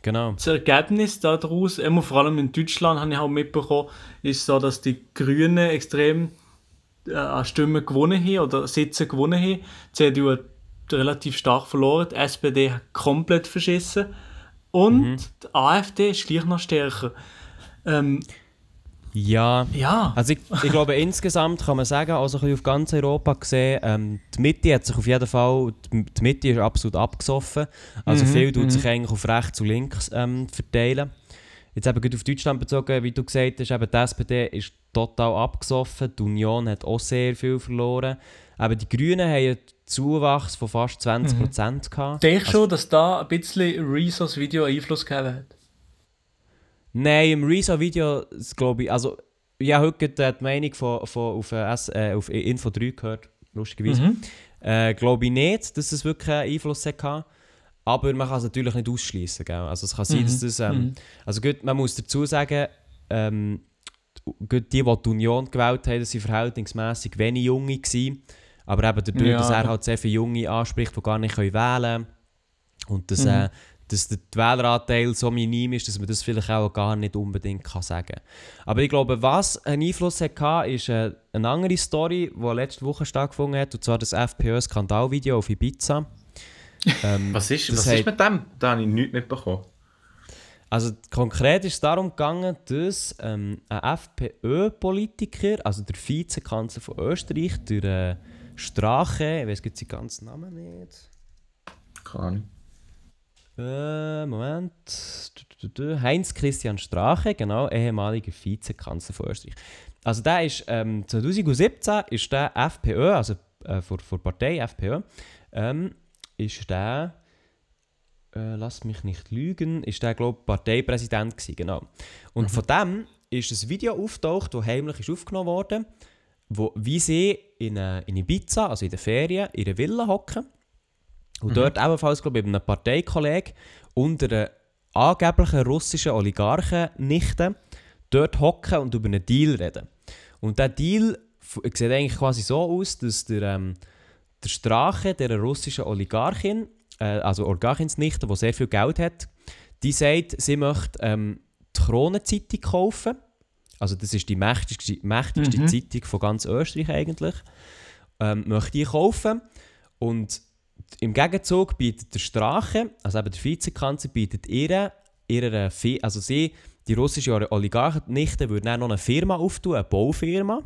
genau. das Ergebnis daraus, immer vor allem in Deutschland, habe ich auch mitbekommen, ist so, dass die Grünen extrem an Stimmen gewonnen haben oder Sitze gewonnen haben. Die CDU hat relativ stark verloren, die SPD hat komplett verschissen. Und Mhm. die AfD ist gleich noch stärker. Ähm, Ja. ja. Also ich, ich glaube <laughs> insgesamt kann man sagen, also ein auf ganz Europa gesehen, ähm, die Mitte hat sich auf jeden Fall, die die Mitte ist absolut abgesoffen. Also Mhm, viel tut mhm. sich eigentlich auf rechts und links ähm, verteilen. Jetzt eben auf Deutschland bezogen, wie du gesagt hast, eben die SPD ist total abgesoffen, die Union hat auch sehr viel verloren. Aber die Grünen haben einen Zuwachs von fast 20% gehabt. Denkst du schon, dass da ein bisschen Resource Video Einfluss gegeben hat? Nein, im Rezo-Video, glaube ich, also ich habe heute gerade die Meinung von, von, auf, äh, S- äh, auf Info 3 gehört, lustigerweise. Mhm. Äh, glaube ich nicht, dass es wirklich einen Einfluss hatte. Aber man kann es natürlich nicht ausschließen. Also es kann sein, Mhm. dass das... Ähm, Mhm. Also gut, man muss dazu sagen, ähm, gut, die, die die Union gewählt haben, waren verhältnismäßig wenig Junge. Gewesen. Aber eben dadurch, Ja. dass er halt sehr viele Junge anspricht, die gar nicht können wählen können. Und dass, Mhm. äh, dass der Wähleranteil so minim ist, dass man das vielleicht auch gar nicht unbedingt kann sagen Aber ich glaube, was einen Einfluss hatte, ist äh, eine andere Story, die letzte Woche stattgefunden hat, und zwar das FPÖ-Skandalvideo auf Ibiza. Ähm, <laughs> Was ist, was hat- ist mit dem? Da habe ich nichts mitbekommen. Also konkret ist es darum gegangen, dass ähm, ein FPÖ-Politiker, also der Vizekanzler von Österreich, der äh, Strache, ich weiß jetzt seinen ganzen Namen nicht. Keine Ahnung. Äh, Moment. Du, du, du, Heinz Christian Strache, genau, ehemaliger Vizekanzler von Österreich. Also der ist ähm, 2017 ist der FPÖ, also äh, vor, vor Partei FPÖ, ähm, ist der, äh, lass mich nicht lügen, ist der glaube ich Parteipräsident gewesen, genau. Und von dem ist ein Video auftaucht, das heimlich ist aufgenommen wurde, wo wie sie in, äh, in Ibiza, also in den Ferien, in einer Villa hocken und dort ebenfalls, glaube ich, mit einem Parteikollegen und einer angeblichen russischen Oligarchen-Nichte dort hocken und über einen Deal reden. Und der Deal sieht eigentlich quasi so aus, dass der, ähm, der Strache der russischen Oligarchin, äh, also Oligarchinsnichte, die sehr viel Geld hat, die sagt, sie möchte ähm, die Kronenzeitung kaufen. Also das ist die mächtigste, mächtigste Mhm. Zeitung von ganz Österreich eigentlich. Ähm, möchte die kaufen und im Gegenzug bietet der Strache, also eben der Vizekanzler, bietet ihr, ihrer, Fi- also sie, die russische Oligarchennichte, würde dann noch eine Firma auftun, eine Baufirma.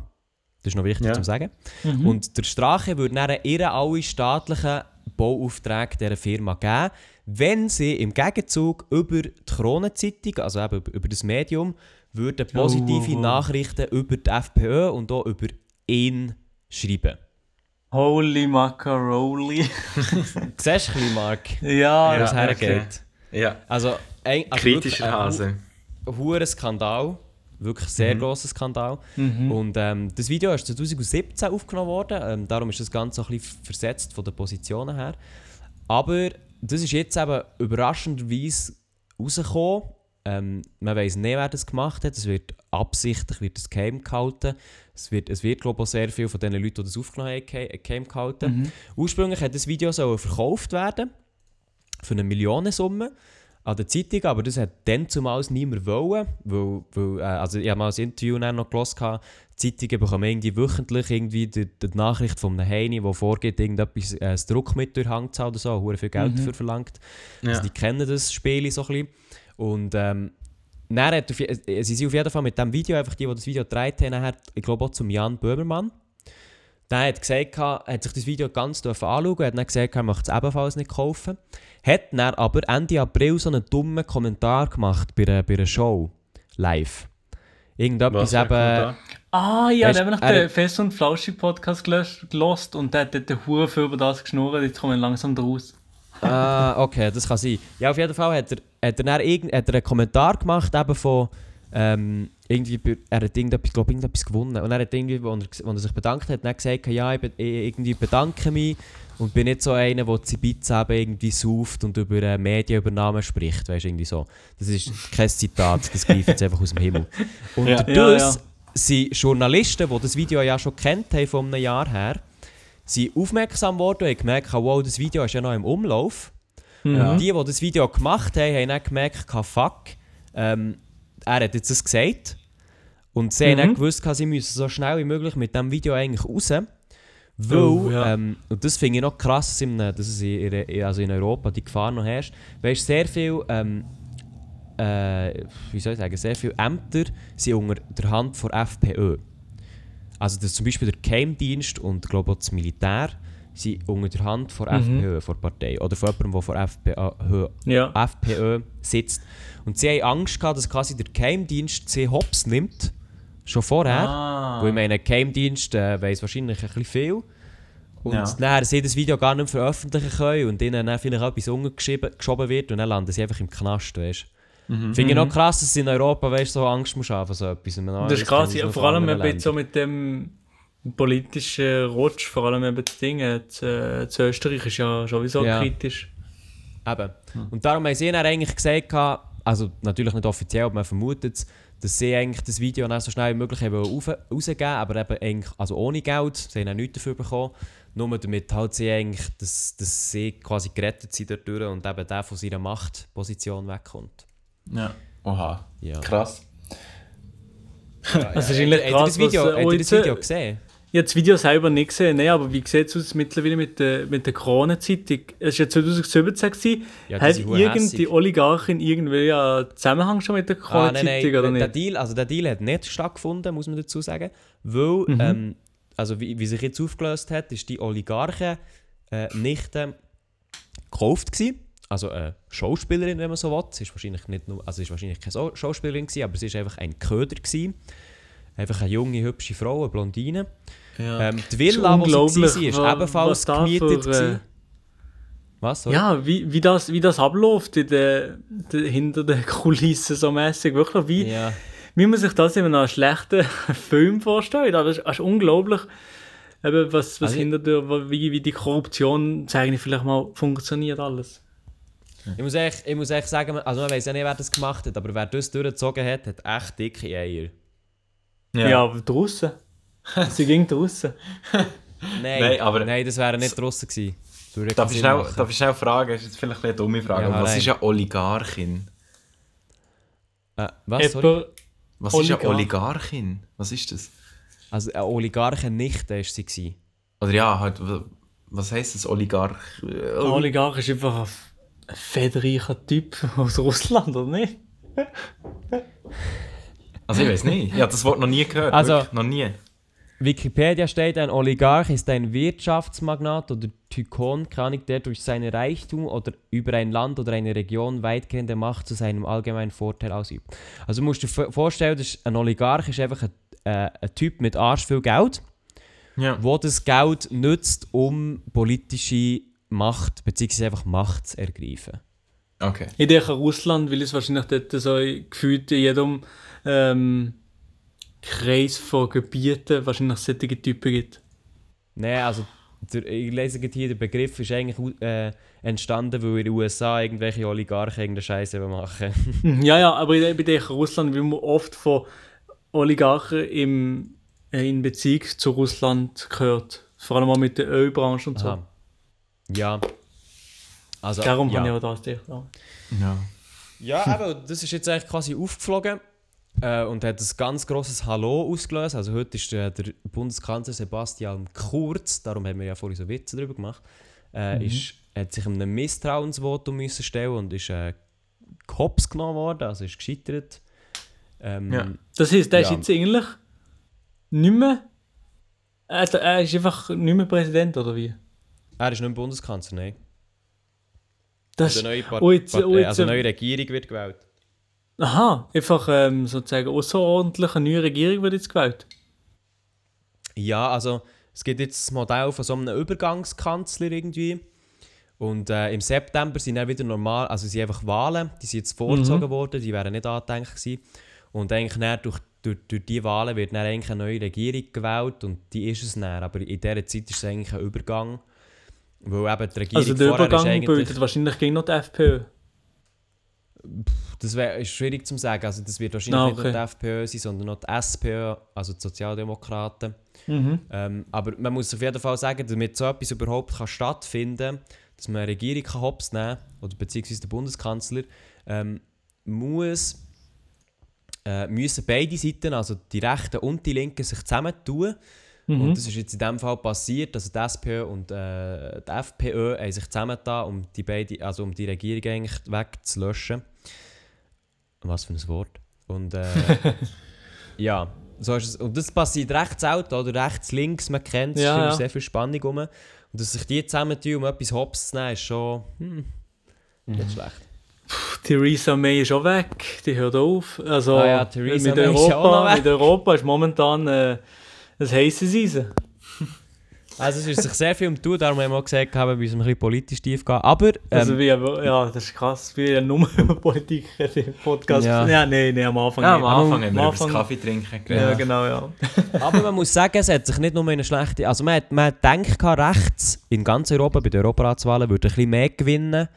Das ist noch wichtig Ja. zu sagen. Mhm. Und der Strache würde dann ihr alle staatlichen Bauaufträge dieser Firma geben, wenn sie im Gegenzug über die Kronenzeitung, also eben über, über das Medium, würden positive Oh, oh, oh. Nachrichten über die FPÖ und auch über ihn schreiben. Holy Macaroni. <laughs> Siehst du, ein bisschen, Mark, ja, wo es Ja, hergeht? Ja, Also, ein, also kritischer ein Hase. hoher Skandal. Wirklich sehr grosser Skandal. Mhm. Und ähm, das Video ist 2017 aufgenommen worden. Ähm, darum ist das Ganze ein bisschen versetzt von den Positionen her. Aber das ist jetzt eben überraschenderweise rausgekommen. Ähm, man weiß nicht, wer das gemacht hat. Es wird absichtlich wird das geheim gehalten. Es wird, es wird glaube ich, sehr viel von den Leuten, die das aufgenommen haben, gehe- geheim gehalten. Ursprünglich hat das Video so verkauft werden für eine Millionensumme an der Zeitung, aber das hat dann zumal niemand wollen, weil, weil äh, also ich habe mal ein Interview noch gehabt, die Zeitungen bekommen irgendwie wöchentlich irgendwie die, die Nachricht von einem Heini, der vorgeht, irgendetwas, äh, das Druckmittel Hang zu oder so, hure viel Geld dafür verlangt. Ja. Also die kennen das Spiel so ein bisschen. Und ähm, dann hat sie sind auf jeden Fall mit dem Video, einfach die, die das Video gedreht haben, nachher, ich glaube auch zum Jan Böhmermann. Der hat, gesagt, gehabt, hat sich das Video ganz dürfen anschauen hat dann gesagt, er möchte es ebenfalls nicht kaufen. Hat dann aber Ende April so einen dummen Kommentar gemacht bei einer, bei einer Show. Live. Irgendetwas eben. Ah ja, da haben wir noch er- den Fest und Flauschig Podcast gelöscht- gelost und der hat dort den Huren viel über das geschnurrt, jetzt kommen wir langsam draus. Ah, okay, das kann sein. Ja, auf jeden Fall hat er, hat er, dann irgend, hat er einen Kommentar gemacht, eben von. Ähm, irgendwie, er hat irgendetwas, glaub, irgendetwas gewonnen. Und er hat irgendwie, wo er, er sich bedankt hat, dann gesagt, ja, ich, be- ich irgendwie bedanke mich und bin nicht so einer, der Ibiza eben irgendwie sauft und über äh, Medienübernahme spricht. Weißt irgendwie so. Das ist kein Zitat, das greift jetzt einfach aus dem Himmel. Und Ja. dadurch Ja, ja. sind Journalisten, die das Video ja schon kennt haben von einem Jahr her, sind aufmerksam geworden und haben gemerkt, wow, das Video ist ja noch im Umlauf. Mhm. Und die, die das Video gemacht haben, haben dann gemerkt, fuck, ähm, er hat jetzt das gesagt. Und sie haben Mhm. dann gewusst, sie müssen so schnell wie möglich mit diesem Video eigentlich raus. Weil, Oh, ja. ähm, und das finde ich noch krass, dass, in, dass es in, also in Europa die Gefahr noch herrscht, weil es sehr viele ähm, äh, wie soll ich sagen, sehr viele Ämter sind unter der Hand von FPÖ. Also das zum Beispiel der Geheimdienst und glaube auch das Militär sind unter der Hand von FPÖ, von der Partei. Oder von jemandem, der von FPÖ, Ja. FPÖ sitzt. Und sie haben Angst gehabt, dass quasi der Geheimdienst sie hops nimmt. Schon vorher. Ah. Weil ich meine, Geheimdienst äh, weiss wahrscheinlich ein bisschen viel. Und Ja. dann sie das Video gar nicht veröffentlichen können und ihnen dann vielleicht etwas untergeschoben geschoben wird und dann landen sie einfach im Knast, weißt Mhm. Finde ich noch krass, dass in Europa weißt, so Angst muss haben vor so etwas. Man- Das ist kennen krass, ja, vor allem eben so mit dem politischen Rutsch, vor allem eben das Ding, äh, das, äh, das Österreich ist ja sowieso Ja. kritisch. Eben. Und darum haben sie dann eigentlich gesagt, also natürlich nicht offiziell, aber man vermutet es, dass sie eigentlich das Video dann so schnell wie möglich haben rauf- rausgeben aber eben eigentlich, also ohne Geld, sie haben auch nichts dafür bekommen, nur damit halt sie eigentlich, dass, dass sie quasi gerettet sind dadurch und eben der von seiner Machtposition wegkommt. Ja. Oha. Ja. Krass. Das ist eigentlich Habt ihr krass, das Video, was, äh, ihr das Video gesehen? Ich habe das Video selber nicht gesehen, nee, aber wie sieht es aus mittlerweile mit der, mit der Corona-Zeitung? Es war ja 2017. Gewesen. Ja, die Hat irgendeine. Oligarchin irgendwie einen Zusammenhang schon mit der Ah, nein, Corona-Zeitung nein, oder der nicht? Deal, also der Deal hat nicht stattgefunden, muss man dazu sagen, weil, Mhm. ähm, also wie, wie sich jetzt aufgelöst hat, ist die Oligarchen äh, nicht ähm, gekauft gewesen. Also eine Schauspielerin, wenn man so will. Sie ist wahrscheinlich nicht nur, also ist wahrscheinlich keine Schauspielerin gewesen, aber sie ist einfach ein Köder gewesen. Einfach eine junge, hübsche Frau, eine Blondine. Ja. Ähm, die Villa, wo sie unglaublich, war, wa- ist ebenfalls was gemietet. für, äh, gewesen. Was? Sorry? Ja, wie, wie, das, wie das abläuft in der, der, hinter den Kulissen so mäßig. Wirklich, wie, ja. wie man sich das in einem schlechten <laughs> Film vorstellt. Aber das ist, das ist unglaublich, eben, was, was Also- hinter der, wie, wie die Korruption vielleicht mal funktioniert alles. Ich muss echt, ich muss echt sagen, also man weiß ja nicht, wer das gemacht hat, aber wer das durchgezogen hat, hat echt dicke Eier. Ja, aber draussen. <laughs> Sie ging draussen. <laughs> Nein, Nein, aber- nein das wären nicht draussen gewesen. Das Darf ich, schnell, darf ich schnell fragen? Das ist jetzt vielleicht eine dumme Frage. Ja, aber was nein. ist eine Oligarchin? Äh, was? Sorry? Was ist eine Oligarch. Oligarchin? Was ist das? Also eine Oligarchen-Nichte war sie. gewesen. Oder ja, halt, was heisst das Oligarch? Ein Oligarch ist einfach ein, ein fettreicher Typ aus Russland, oder nicht? Also ich weiß nicht. Ich habe das Wort noch nie gehört. Also- wirklich, noch nie. Wikipedia steht, ein Oligarch ist ein Wirtschaftsmagnat oder Tykon, keine Ahnung, der durch seinen Reichtum oder über ein Land oder eine Region weitgehende Macht zu seinem allgemeinen Vorteil ausübt. Also du musst dir v- vorstellen, dass ein Oligarch ist einfach ein, äh, ein Typ mit arsch viel Geld, Ja. wo das Geld nutzt, um politische Macht bzw. einfach Macht zu ergreifen. Okay. Ich denke an Russland, weil es wahrscheinlich dort so gefühlt in jedem ähm, Kreis von Gebieten wahrscheinlich solche Typen gibt. Nein, also der, ich lese gerade hier, der Begriff ist eigentlich äh, entstanden, weil in den USA irgendwelche Oligarchen irgendeine Scheiße machen. <laughs> Ja, ja, aber ich ich denke an Russland, weil man oft von Oligarchen im, äh, in Beziehung zu Russland gehört. Vor allem auch mit der Ölbranche und so. Aha. Ja. Also, Darum ja. habe ich auch das gedacht. Ja. Ja. Ja, aber das ist jetzt eigentlich quasi aufgeflogen äh, und hat ein ganz grosses Hallo ausgelöst. Also heute ist der, der Bundeskanzler Sebastian Kurz, darum haben wir ja vorhin so Witze darüber gemacht, äh, ist, hat sich einem Misstrauensvotum müssen stellen und ist äh, gehops genommen worden, also ist gescheitert. Ähm, Ja. Das heisst, der ist Ja. jetzt eigentlich nicht mehr. Er, er ist einfach nicht mehr Präsident, oder wie? Er ist nicht mehr Bundeskanzler, nein. Das, Eine neue, Part oh, jetzt- Partei- oh, jetzt, also eine neue Regierung wird gewählt. Aha, einfach ähm, sozusagen außerordentlich eine neue Regierung wird jetzt gewählt. Ja, also es gibt jetzt das Modell von so einem Übergangskanzler irgendwie. Und äh, im September sind dann wieder normal, also sind einfach Wahlen, die sind jetzt vorgezogen worden, die wären nicht angedenkt gewesen. Und eigentlich dann durch, durch, durch diese Wahlen wird dann eigentlich eine neue Regierung gewählt und die ist es dann. Aber in dieser Zeit ist es eigentlich ein Übergang. Weil eben die Regierung Also der ist Übergang eigentlich... bildet wahrscheinlich gegen noch die FPÖ. Das ist schwierig zu sagen. Also das wird wahrscheinlich Ah, nicht nur okay. die FPÖ sein, sondern noch die SPÖ, also die Sozialdemokraten. Mhm. Ähm, aber man muss auf jeden Fall sagen, damit so etwas überhaupt kann stattfinden kann, dass man eine Regierung kann hops nehmen kann, oder beziehungsweise der Bundeskanzler, ähm, muss, äh, müssen beide Seiten, also die Rechten und die Linken, sich zusammentun. Mhm. Und das ist jetzt in dem Fall passiert, also die SPÖ und äh, die FPÖ haben sich zusammengetan, um die, beide, also um die Regierung eigentlich wegzulöschen. Was für ein Wort. Und äh, <laughs> ja, so ist es. Und das passiert rechts selten, oder rechts, links, man kennt es, Ja, ist immer ja. sehr viel Spannung rum. Und dass sich die zusammentun, um etwas hops zu nehmen, ist schon hm, nicht schlecht. Theresa May ist auch weg, die hört auf. Also Ah ja, Theresa mit, auch Europa, mit Europa ist momentan äh, ein heißes Eisen. Also es ist sich sehr viel um tun, darum haben wir auch gesagt, wir müssen ein bisschen politisch tief gehen. Aber ähm, Also wie, ja, das ist krass, wie ja nur <laughs> über Politik im Podcast. Ja. Ja, nein, nein, am Anfang Ja, am. Anfang haben wir über das Kaffee trinken Ja, genau, ja. <laughs> Aber man muss sagen, es hat sich nicht nur in eine schlechte. Also man, hat- man hat gedacht, rechts in ganz Europa bei den Europaratswahlen würde ein bisschen mehr gewinnen.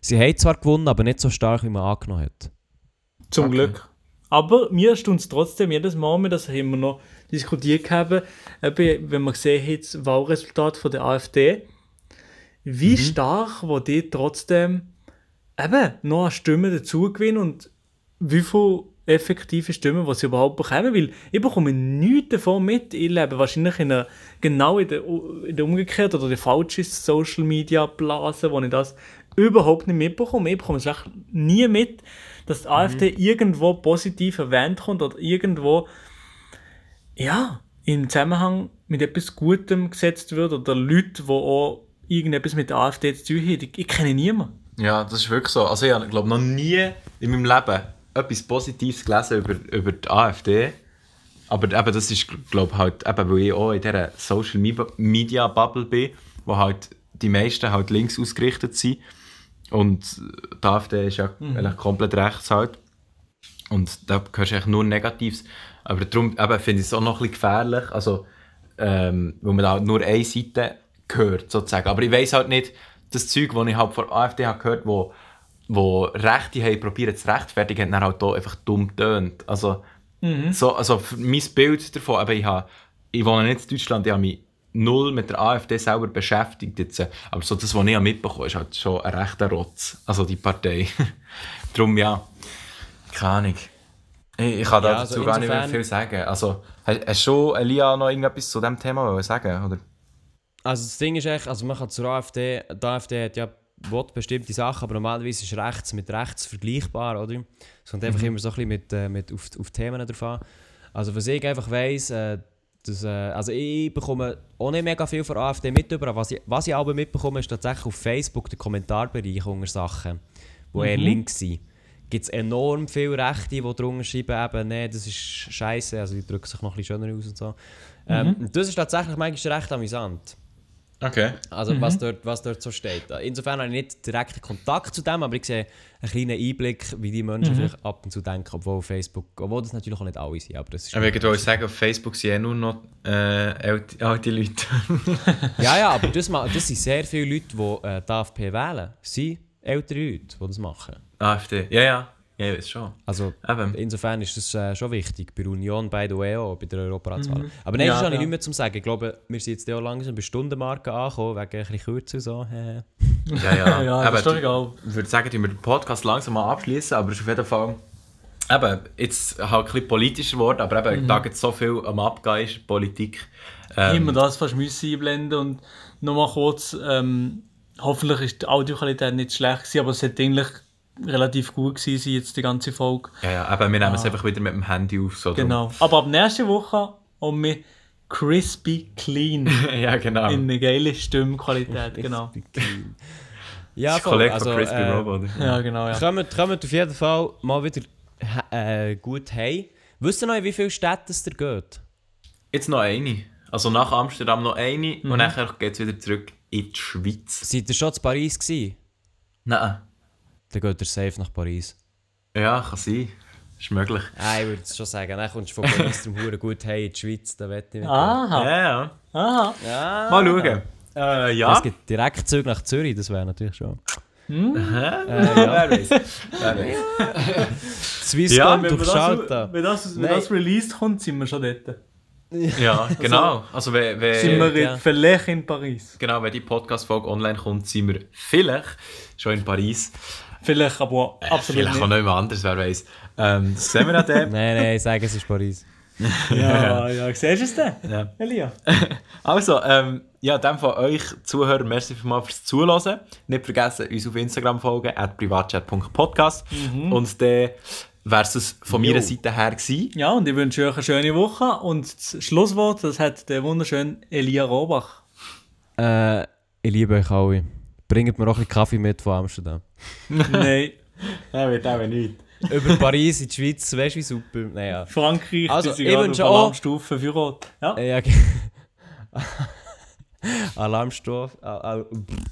Sie haben zwar gewonnen, aber nicht so stark, wie man angenommen hat. Zum Okay. Glück. Aber mir stimmt es trotzdem jedes Mal, wir das haben wir noch diskutiert haben, eben, wenn man gesehen hat, das Wahlresultat von der AfD, wie stark wo die trotzdem eben noch an Stimmen dazu gewinnen und wie viele effektive Stimmen, die sie überhaupt bekommen, weil ich bekomme nichts davon mit, ich lebe wahrscheinlich in einer, genau in der, in der umgekehrten oder der falschen Social Media Blase, wo ich das überhaupt nicht mitbekomme. Ich bekomme es nie mit, dass die AfD irgendwo positiv erwähnt kommt oder irgendwo ja, im Zusammenhang mit etwas Gutem gesetzt wird oder Leute, die auch irgendetwas mit der AfD zu tun haben. Ich, ich kenne niemanden. Ja, das ist wirklich so. Also ich habe glaube noch nie in meinem Leben etwas Positives gelesen über, über die AfD. Aber eben, das ist glaube halt, eben, weil ich auch in dieser Social Me- Media Bubble bin, wo halt die meisten halt links ausgerichtet sind. Und die AfD ist ja eigentlich komplett rechts halt. Und da hörst du eigentlich nur Negatives. Aber darum finde ich es auch noch ein bisschen gefährlich. Also, ähm, weil man halt nur eine Seite hört, sozusagen. Aber ich weiß halt nicht, das Zeug, das ich halt von AfD habe gehört wo, wo Rechte haben probiert zu rechtfertigen, hat dann halt hier einfach dumm tönt. Also, so, also mein Bild davon, aber ich, habe, ich wohne nicht in Deutschland, ich habe mich null mit der AfD selber beschäftigt. Jetzt. Aber so das, was ich habe mitbekommen habe, ist halt schon ein rechter Rotz. Also die Partei. <laughs> Darum ja, keine Ahnung. Ich, ich kann Ja, dazu also gar nicht mehr viel sagen. Also, hast, hast du, Elia, noch irgendetwas zu diesem Thema sagen oder? Also das Ding ist echt, also man kann zur AfD, die AfD hat ja will bestimmte Sachen, aber normalerweise ist rechts mit rechts vergleichbar, oder? Es kommt einfach immer so ein bisschen mit, äh, mit auf, auf Themen drauf an. Also was ich einfach weiss, äh, dass, äh, also ich bekomme auch nicht mega viel von AfD mit aber was ich, was ich aber mitbekomme, ist tatsächlich auf Facebook der Kommentarbereich unter Sachen, die eher links sind. Gibt es enorm viele Rechte, die drunter schreiben, eben, nee, das ist scheiße, also die drücken sich noch ein bisschen schöner aus und so. Ähm, und das ist tatsächlich manchmal recht amüsant. Okay. Also was, dort, was dort so steht. Insofern habe ich nicht direkten Kontakt zu dem, aber ich sehe einen kleinen Einblick, wie die Menschen vielleicht ab und zu denken, obwohl auf Facebook, obwohl das natürlich auch nicht alle sind, aber das ist... Aber ich wollte sagen, auf Facebook sind ja nur noch äh, alte, alte Leute. <laughs> Ja, ja, aber <laughs> das, das sind sehr viele Leute, die äh, die AFP wählen. Es sind ältere Leute, die das machen. AfD, ja, ja. Ja, ich weiß schon. Also Eben. insofern ist das äh, schon wichtig. Bei der Union, the way auch, bei der Europaratswahl. Aber nein, Ja, das habe ich ja. nicht mehr zu sagen. Ich glaube, wir sind jetzt auch langsam bei Stundenmarke angekommen, wegen ein bisschen kürzer so. Äh. Ja, ja. <laughs> Ja, das ist doch du- egal. Ich würde sagen, dass wir den Podcast langsam mal abschließen, aber es ist auf jeden Fall. Eben, jetzt halt ein bisschen politischer geworden, aber eben, da gibt so viel am Abgehen ist, Politik. Ähm, Immer das fast müssen einblenden und nochmal kurz, ähm, hoffentlich ist die Audioqualität nicht schlecht gewesen, aber es hat eigentlich relativ gut gewesen, jetzt die ganze Folge. Ja, ja, eben, wir nehmen es einfach wieder mit dem Handy auf. So Genau. Aber ab nächste Woche haben wir crispy clean <laughs> ja, genau. in eine geile Stimmqualität, genau. Ja, das. Kollege also, von Crispy äh, Rob, oder? Ja, genau, ja. Kommt, kommt auf jeden Fall mal wieder äh, gut heim. Wisst ihr noch, in wie viele Städte es dir geht? Jetzt noch eine. Also nach Amsterdam noch eine Mhm. und dann geht es wieder zurück in die Schweiz. Seid ihr schon zu Paris gewesen? Nein. Dann geht ihr safe nach Paris. Ja, kann sein. Ist möglich. Ah, ich würde es schon sagen. Dann kommst du von Paris zum Hure gut heim in die Schweiz. Da wette ich nicht. Aha, Ja, ja. aha. Ja. Mal schauen. Äh, ja. Es gibt direkt Züge nach Zürich, das wäre natürlich schon. <laughs> Wer weiß. Wer weiß. Swisscom Ja, Wenn, das, wenn, das, wenn Nein. das released kommt, sind wir schon dort. Ja, <laughs> genau. Also, wenn, Sind wir wenn, ja. in vielleicht in Paris. genau, wenn die Podcast-Folge online kommt, sind wir vielleicht schon in Paris. Vielleicht, aber absolut Vielleicht auch nicht. noch jemand anderes, wer weiß. Ähm, das sehen wir an dem. <laughs> Nein, nein, ich sage, es ist Paris. <laughs> Ja, ja, siehst du es denn? Ja. Elia? <laughs> Also, ähm, ja, dem von euch Zuhörer, merci vielmals fürs Zuhören. Nicht vergessen, uns auf Instagram folgen, at privatchat.podcast. Und dann wäre es von Jo. meiner Seite her gewesen. Ja, und ich wünsche euch eine schöne Woche. Und das Schlusswort, das hat der wunderschöne Elia Robach. Äh, ich liebe euch alle. Bringt mir auch ein bisschen Kaffee mit von Amsterdam. <laughs> Nein, Ja, wird eben nicht. Über Paris in die Schweiz, weißt du wie super? Naja. Frankreich, Also, die sind ich gerade wünsche auf auch- Alarmstufe für Rot. Ja. Äh, Ja, ge- <laughs> Alarmstufe, Al-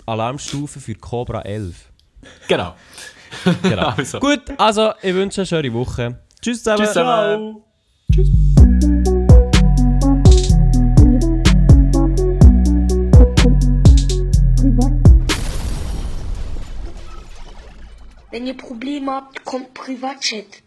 Alarmstufe für Cobra 11. Genau. Genau. <laughs> Also. Gut, also ich wünsche eine schöne Woche. Tschüss zusammen. Tschüss zusammen. Wenn ihr Probleme habt, kommt Privatchat.